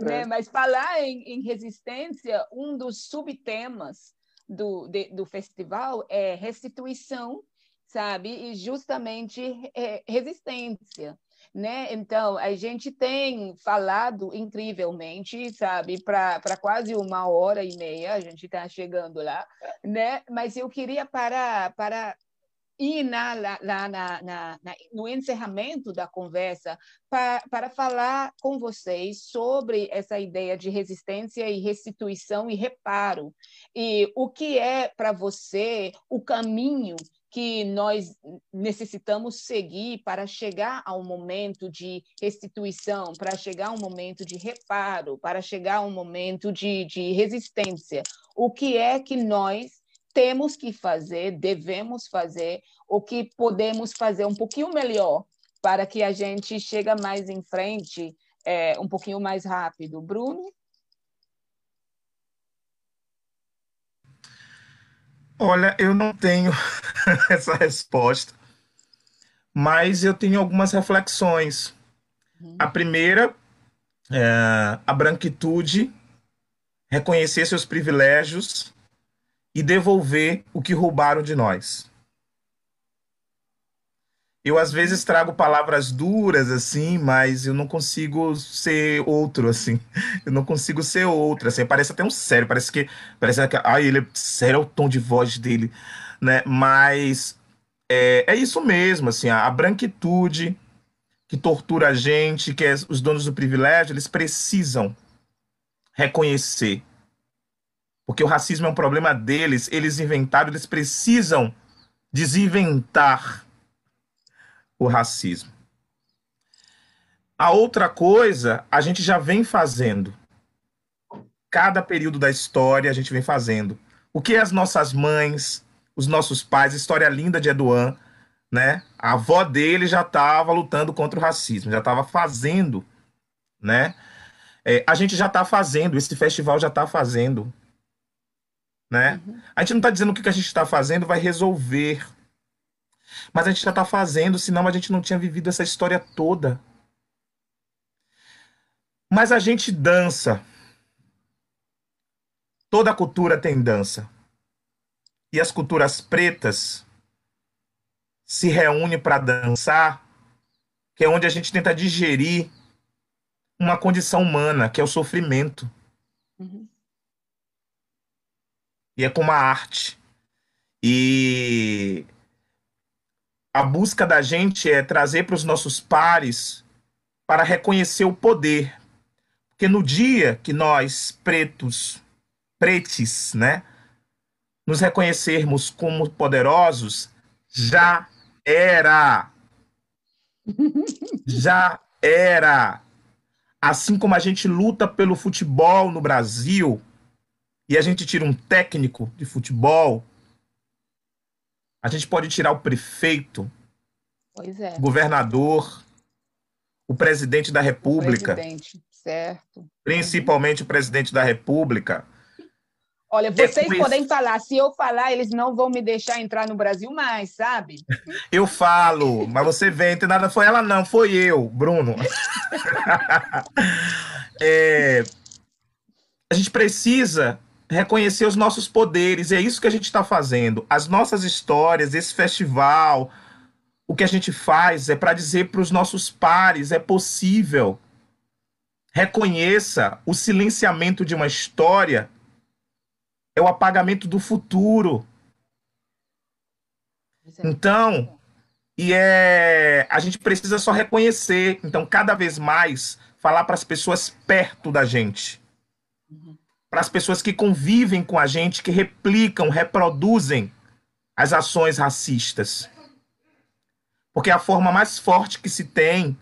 B: né? Mas falar em, em, resistência, um dos subtemas do, de, do festival é restituição, sabe? E justamente é, resistência. Né? Então, a gente tem falado incrivelmente, sabe, para quase uma hora e meia, a gente está chegando lá, né? Mas eu queria parar para e na, na, na, na, no encerramento da conversa para, para falar com vocês sobre essa ideia de resistência e restituição e reparo. E o que é para você o caminho que nós necessitamos seguir para chegar ao momento de restituição, para chegar ao momento de reparo, para chegar ao momento de, de resistência. O que é que nós temos que fazer, devemos fazer, o que podemos fazer um pouquinho melhor para que a gente chegue mais em frente é, um pouquinho mais rápido. Bruno?
D: Olha, eu não tenho [laughs] essa resposta, mas eu tenho algumas reflexões. Uhum. A primeira, é, a branquitude, reconhecer seus privilégios e devolver o que roubaram de nós. Eu às vezes trago palavras duras assim, mas eu não consigo ser outro assim. [laughs] Eu não consigo ser outro assim. Parece até um sério, parece que parece que ai, ele é sério é o tom de voz dele, né? Mas é, é isso mesmo assim, a, a branquitude que tortura a gente, que é os donos do privilégio, eles precisam reconhecer porque o racismo é um problema deles, eles inventaram, eles precisam desinventar o racismo. A outra coisa, a gente já vem fazendo. Cada período da história a gente vem fazendo. O que as nossas mães, os nossos pais, história linda de Eduan, né? A avó dele já estava lutando contra o racismo, já estava fazendo, né? É, a gente já está fazendo, esse festival já está fazendo né? Uhum. A gente não está dizendo que o que a gente está fazendo vai resolver, mas a gente já está fazendo, senão a gente não tinha vivido essa história toda. Mas a gente dança. Toda cultura tem dança. E as culturas pretas se reúnem para dançar, que é onde a gente tenta digerir uma condição humana, que é o sofrimento. Uhum e é como a arte. E a busca da gente é trazer para os nossos pares para reconhecer o poder. Porque no dia que nós, pretos, pretes, né, nos reconhecermos como poderosos, já era. [laughs] Já era. Assim como a gente luta pelo futebol no Brasil, e a gente tira um técnico de futebol, a gente pode tirar o prefeito,
B: é.
D: o governador, o presidente da República.
B: O presidente, certo.
D: Principalmente o presidente da República.
B: Olha, é vocês é podem falar, se eu falar, eles não vão me deixar entrar no Brasil mais, sabe?
D: Eu falo, mas você vem, tem nada foi ela não, foi eu, Bruno. [laughs] é, a gente precisa reconhecer os nossos poderes, e é isso que a gente está fazendo. As nossas histórias, esse festival, o que a gente faz é para dizer para os nossos pares: é possível reconheça o silenciamento de uma história é o apagamento do futuro. Então, e é a gente precisa só reconhecer, então cada vez mais falar para as pessoas perto da gente. Uhum. Para as pessoas que convivem com a gente, que replicam, reproduzem as ações racistas. Porque é a forma mais forte que se tem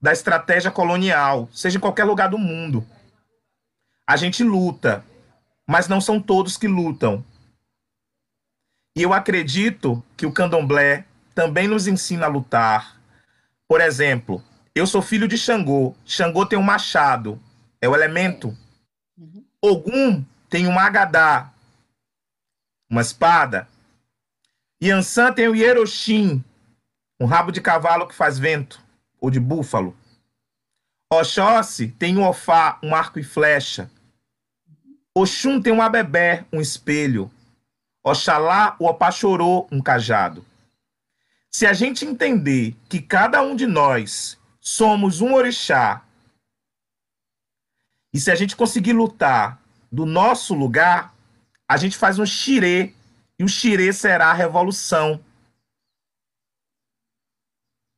D: da estratégia colonial, seja em qualquer lugar do mundo. A gente luta, mas não são todos que lutam. E eu acredito que o candomblé também nos ensina a lutar. Por exemplo, eu sou filho de Xangô. Xangô tem um machado, é o elemento. Ogum tem um agadá, uma espada. Yansan tem o Yeroshin, um rabo de cavalo que faz vento ou de búfalo. Oxóssi tem um ofá, um arco e flecha. Oxum tem um abebé, um espelho. Oxalá, o opachorô, um cajado. Se a gente entender que cada um de nós somos um orixá, e se a gente conseguir lutar do nosso lugar, a gente faz um xirê, e o xirê será a revolução.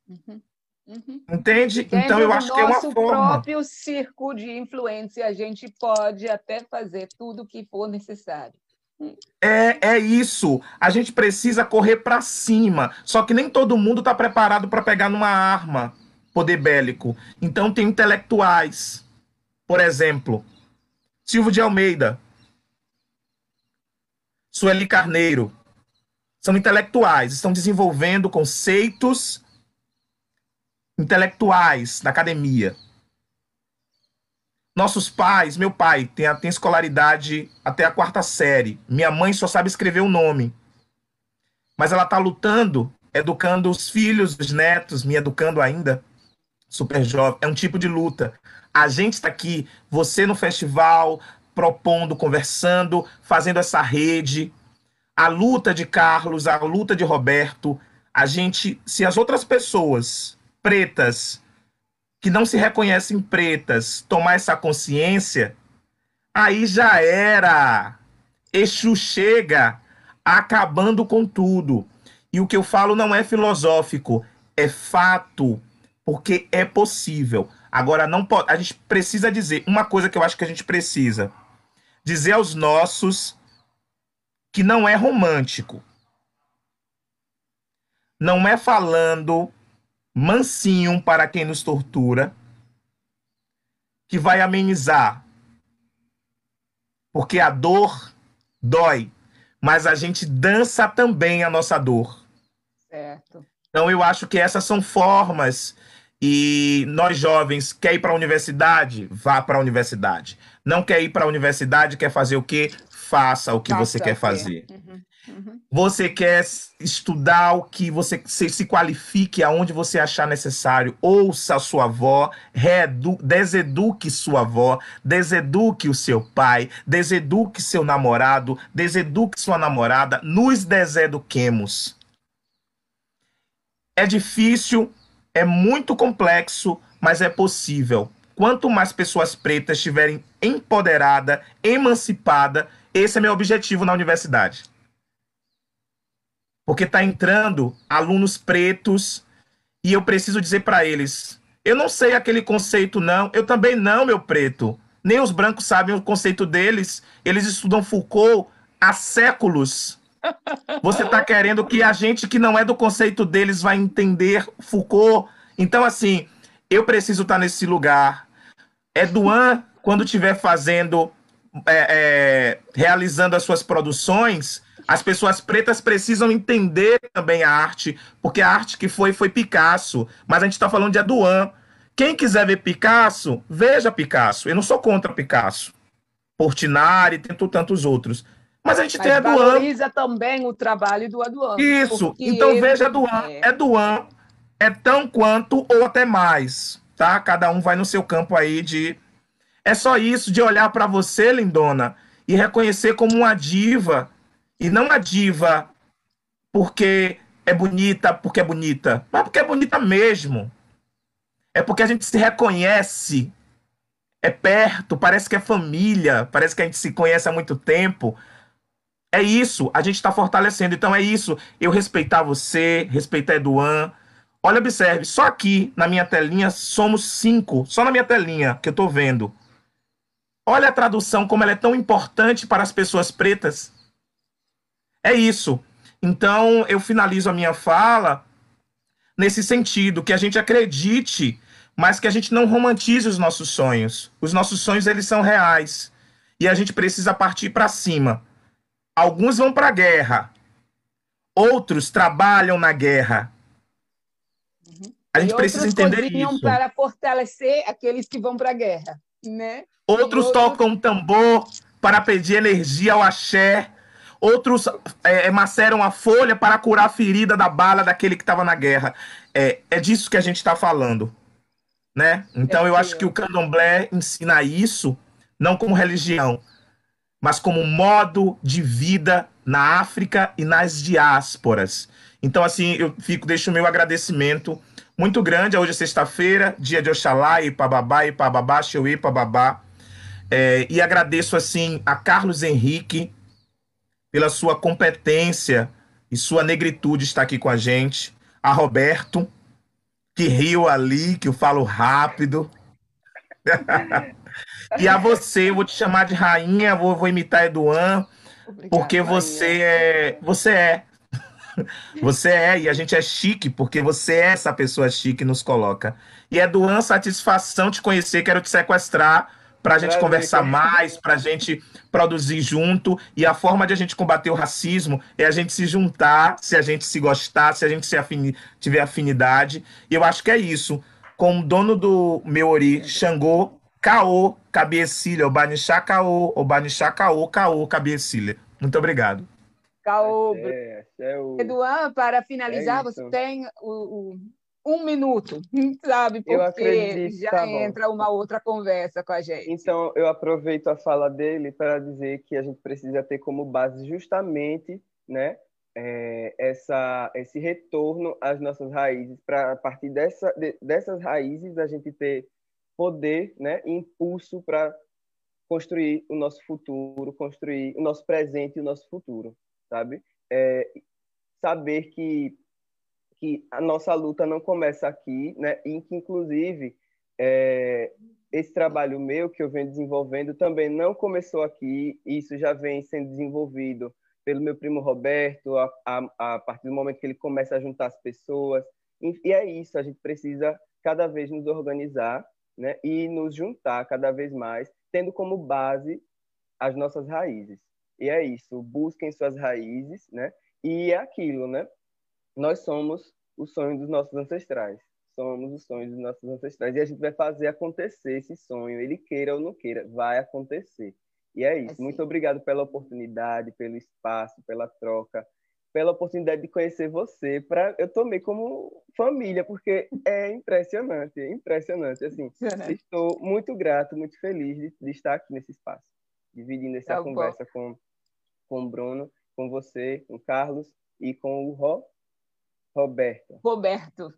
D: Uhum. Uhum. Entende? Dentro então eu acho que é uma forma.
B: nosso próprio círculo de influência, a gente pode até fazer tudo o que for necessário.
D: É, é isso. A gente precisa correr para cima. Só que nem todo mundo está preparado para pegar numa arma, poder bélico. Então tem intelectuais. Por exemplo, Silvio de Almeida, Sueli Carneiro. São intelectuais, estão desenvolvendo conceitos intelectuais da academia. Nossos pais, meu pai tem, tem escolaridade até a quarta série. Minha mãe só sabe escrever o nome. Mas ela está lutando, educando os filhos, os netos, me educando ainda, super jovem. É um tipo de luta. A gente está aqui, você no festival, propondo, conversando, fazendo essa rede. A luta de Carlos, a luta de Roberto. A gente, se as outras pessoas pretas que não se reconhecem pretas tomar essa consciência, aí já era. Exu chega acabando com tudo. E o que eu falo não é filosófico, é fato, porque é possível. Agora não pode, a gente precisa dizer uma coisa que eu acho que a gente precisa dizer aos nossos que não é romântico. Não é falando mansinho para quem nos tortura, que vai amenizar. Porque a dor dói, mas a gente dança também a nossa dor.
B: Certo.
D: Então eu acho que essas são formas e nós jovens quer ir para a universidade, vá para a universidade. Não quer ir para a universidade, quer fazer o quê? Faça o que você quer fazer. Uhum. Uhum. Você quer estudar o que você se, se, qualifique aonde você achar necessário. Ouça a sua avó, reedu, deseduque sua avó, deseduque o seu pai, deseduque seu namorado, deseduque sua namorada. Nos deseduquemos. É difícil, é muito complexo, mas é possível. Quanto mais pessoas pretas estiverem empoderadas, emancipadas, esse é meu objetivo na universidade porque está entrando alunos pretos e eu preciso dizer para eles: eu não sei aquele conceito, não, eu também não, meu preto. Nem os brancos sabem o conceito deles. Eles estudam Foucault há séculos. Você está querendo que a gente que não é do conceito deles vai entender Foucault? Então, assim, eu preciso estar tá nesse lugar. Eduan, quando estiver fazendo, é, é, realizando as suas produções, as pessoas pretas precisam entender também a arte, porque a arte que foi foi Picasso, mas a gente está falando de Aduan. Quem quiser ver Picasso, veja Picasso. Eu não sou contra Picasso. Portinari, tem tantos outros. Mas a gente mas tem Aduan.
B: valoriza também o trabalho do Aduan.
D: Isso. Então veja Aduan. É. Aduan é tão quanto ou até mais, tá? Cada um vai no seu campo aí de É só isso de olhar para você, lindona, e reconhecer como uma diva e não a diva porque é bonita, porque é bonita, mas porque é bonita mesmo. É porque a gente se reconhece é perto, parece que é família, parece que a gente se conhece há muito tempo. É isso, a gente está fortalecendo. Então é isso, eu respeitar você, respeitar Eduan. Olha, observe, só aqui na minha telinha somos cinco, só na minha telinha que eu estou vendo. Olha a tradução, como ela é tão importante para as pessoas pretas. É isso. Então, eu finalizo a minha fala nesse sentido, que a gente acredite, mas que a gente não romantize os nossos sonhos. Os nossos sonhos, eles são reais. E a gente precisa partir para cima. Alguns vão para a guerra. Outros trabalham na guerra.
B: Uhum.
D: A gente precisa entender isso.
B: para fortalecer aqueles que vão para a guerra, né?
D: Outros, outros tocam tambor para pedir energia ao axé. Outros é, maceram a folha para curar a ferida da bala daquele que estava na guerra. É, é disso que a gente está falando. Né? Então é eu acho que o candomblé ensina isso, não como religião, mas como modo de vida na África e nas diásporas. Então, assim, eu fico, deixo o meu agradecimento muito grande. Hoje é sexta-feira, dia de Oxalá, Ipababá, Ipababá, Xeuí, Ipababá. É, e agradeço assim a Carlos Henrique pela sua competência e sua negritude estar aqui com a gente, a Roberto que riu ali, que eu falo rápido. [laughs] e a você, eu vou te chamar de rainha, vou, vou imitar Eduan, Obrigada, porque você é, você é. [laughs] Você é, e a gente é chique, porque você é essa pessoa chique que nos coloca. E Eduan, satisfação te conhecer, quero te sequestrar para a gente conversar mais, para a gente produzir junto. E a forma de a gente combater o racismo é a gente se juntar, se a gente se gostar, se a gente se afini tiver afinidade. E eu acho que é isso. Como dono do meu ori, Xangô, Caô, Cabiecilha, Obanixá Caô, Obanixá Caô, Caô, Cabiecilha. Muito obrigado.
B: Caô. É, é o... Eduan, para finalizar, é você tem o, o um minuto, [laughs] sabe? Porque já tá entra uma outra conversa com a gente.
C: Então, eu aproveito a fala dele para dizer que a gente precisa ter como base justamente, né, é, essa, esse retorno às nossas raízes, para a partir dessa, de, dessas raízes a gente ter poder, né, impulso para construir o nosso futuro, construir o nosso presente e o nosso futuro, sabe? É, saber que que a nossa luta não começa aqui, né? E que, inclusive, é, esse trabalho meu que eu venho desenvolvendo também não começou aqui, isso já vem sendo desenvolvido pelo meu primo Roberto, a, a, a partir do momento que ele começa a juntar as pessoas. E, e é isso, a gente precisa cada vez nos organizar né? e nos juntar cada vez mais, tendo como base as nossas raízes. E é isso, busquem suas raízes, né? E é aquilo, né? nós somos o sonho dos nossos ancestrais. Somos o sonho dos nossos ancestrais. E a gente vai fazer acontecer esse sonho, ele queira ou não queira, vai acontecer. E é isso. Assim. Muito obrigado pela oportunidade, pelo espaço, pela troca, pela oportunidade de conhecer você. Pra... Eu tomei como família, porque é impressionante, é impressionante. Assim, estou muito grato, muito feliz de, de, estar aqui nesse espaço, dividindo essa tá conversa com, com o Bruno, com você, com o Carlos e com o Ró Roberto.
B: Roberto.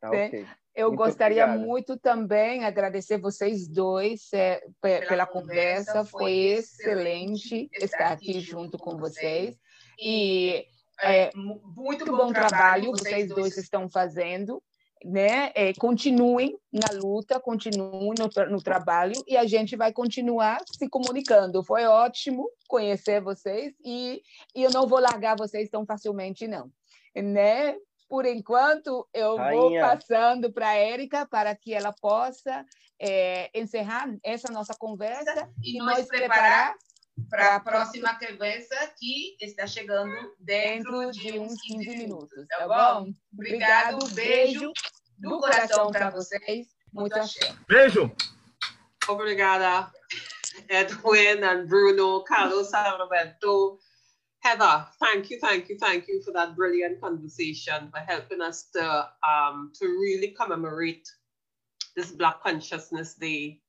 C: Okay.
B: Eu muito gostaria obrigada. muito também agradecer vocês dois é, pela, pela conversa. Foi excelente estar aqui junto com vocês. E é, muito bom trabalho vocês dois estão fazendo. Né? É, continuem na luta, continuem no, no, trabalho e a gente vai continuar se comunicando. Foi ótimo conhecer vocês e, e eu não vou largar vocês tão facilmente, não né? Por enquanto, eu Rainha. vou passando para a Érica para que ela possa é, encerrar essa nossa conversa
A: e, e nós preparar para a próxima conversa que está chegando dentro, dentro de, de uns 15 minutos. minutos tá, tá bom? Obrigado, beijo do coração para vocês. Muito axé.
D: Beijo!
A: Obrigada, [laughs] Edwin and Bruno, Carlos, Roberto. Heather, thank you, thank you, thank you for that brilliant conversation, for helping us to um, to really commemorate this Black Consciousness Day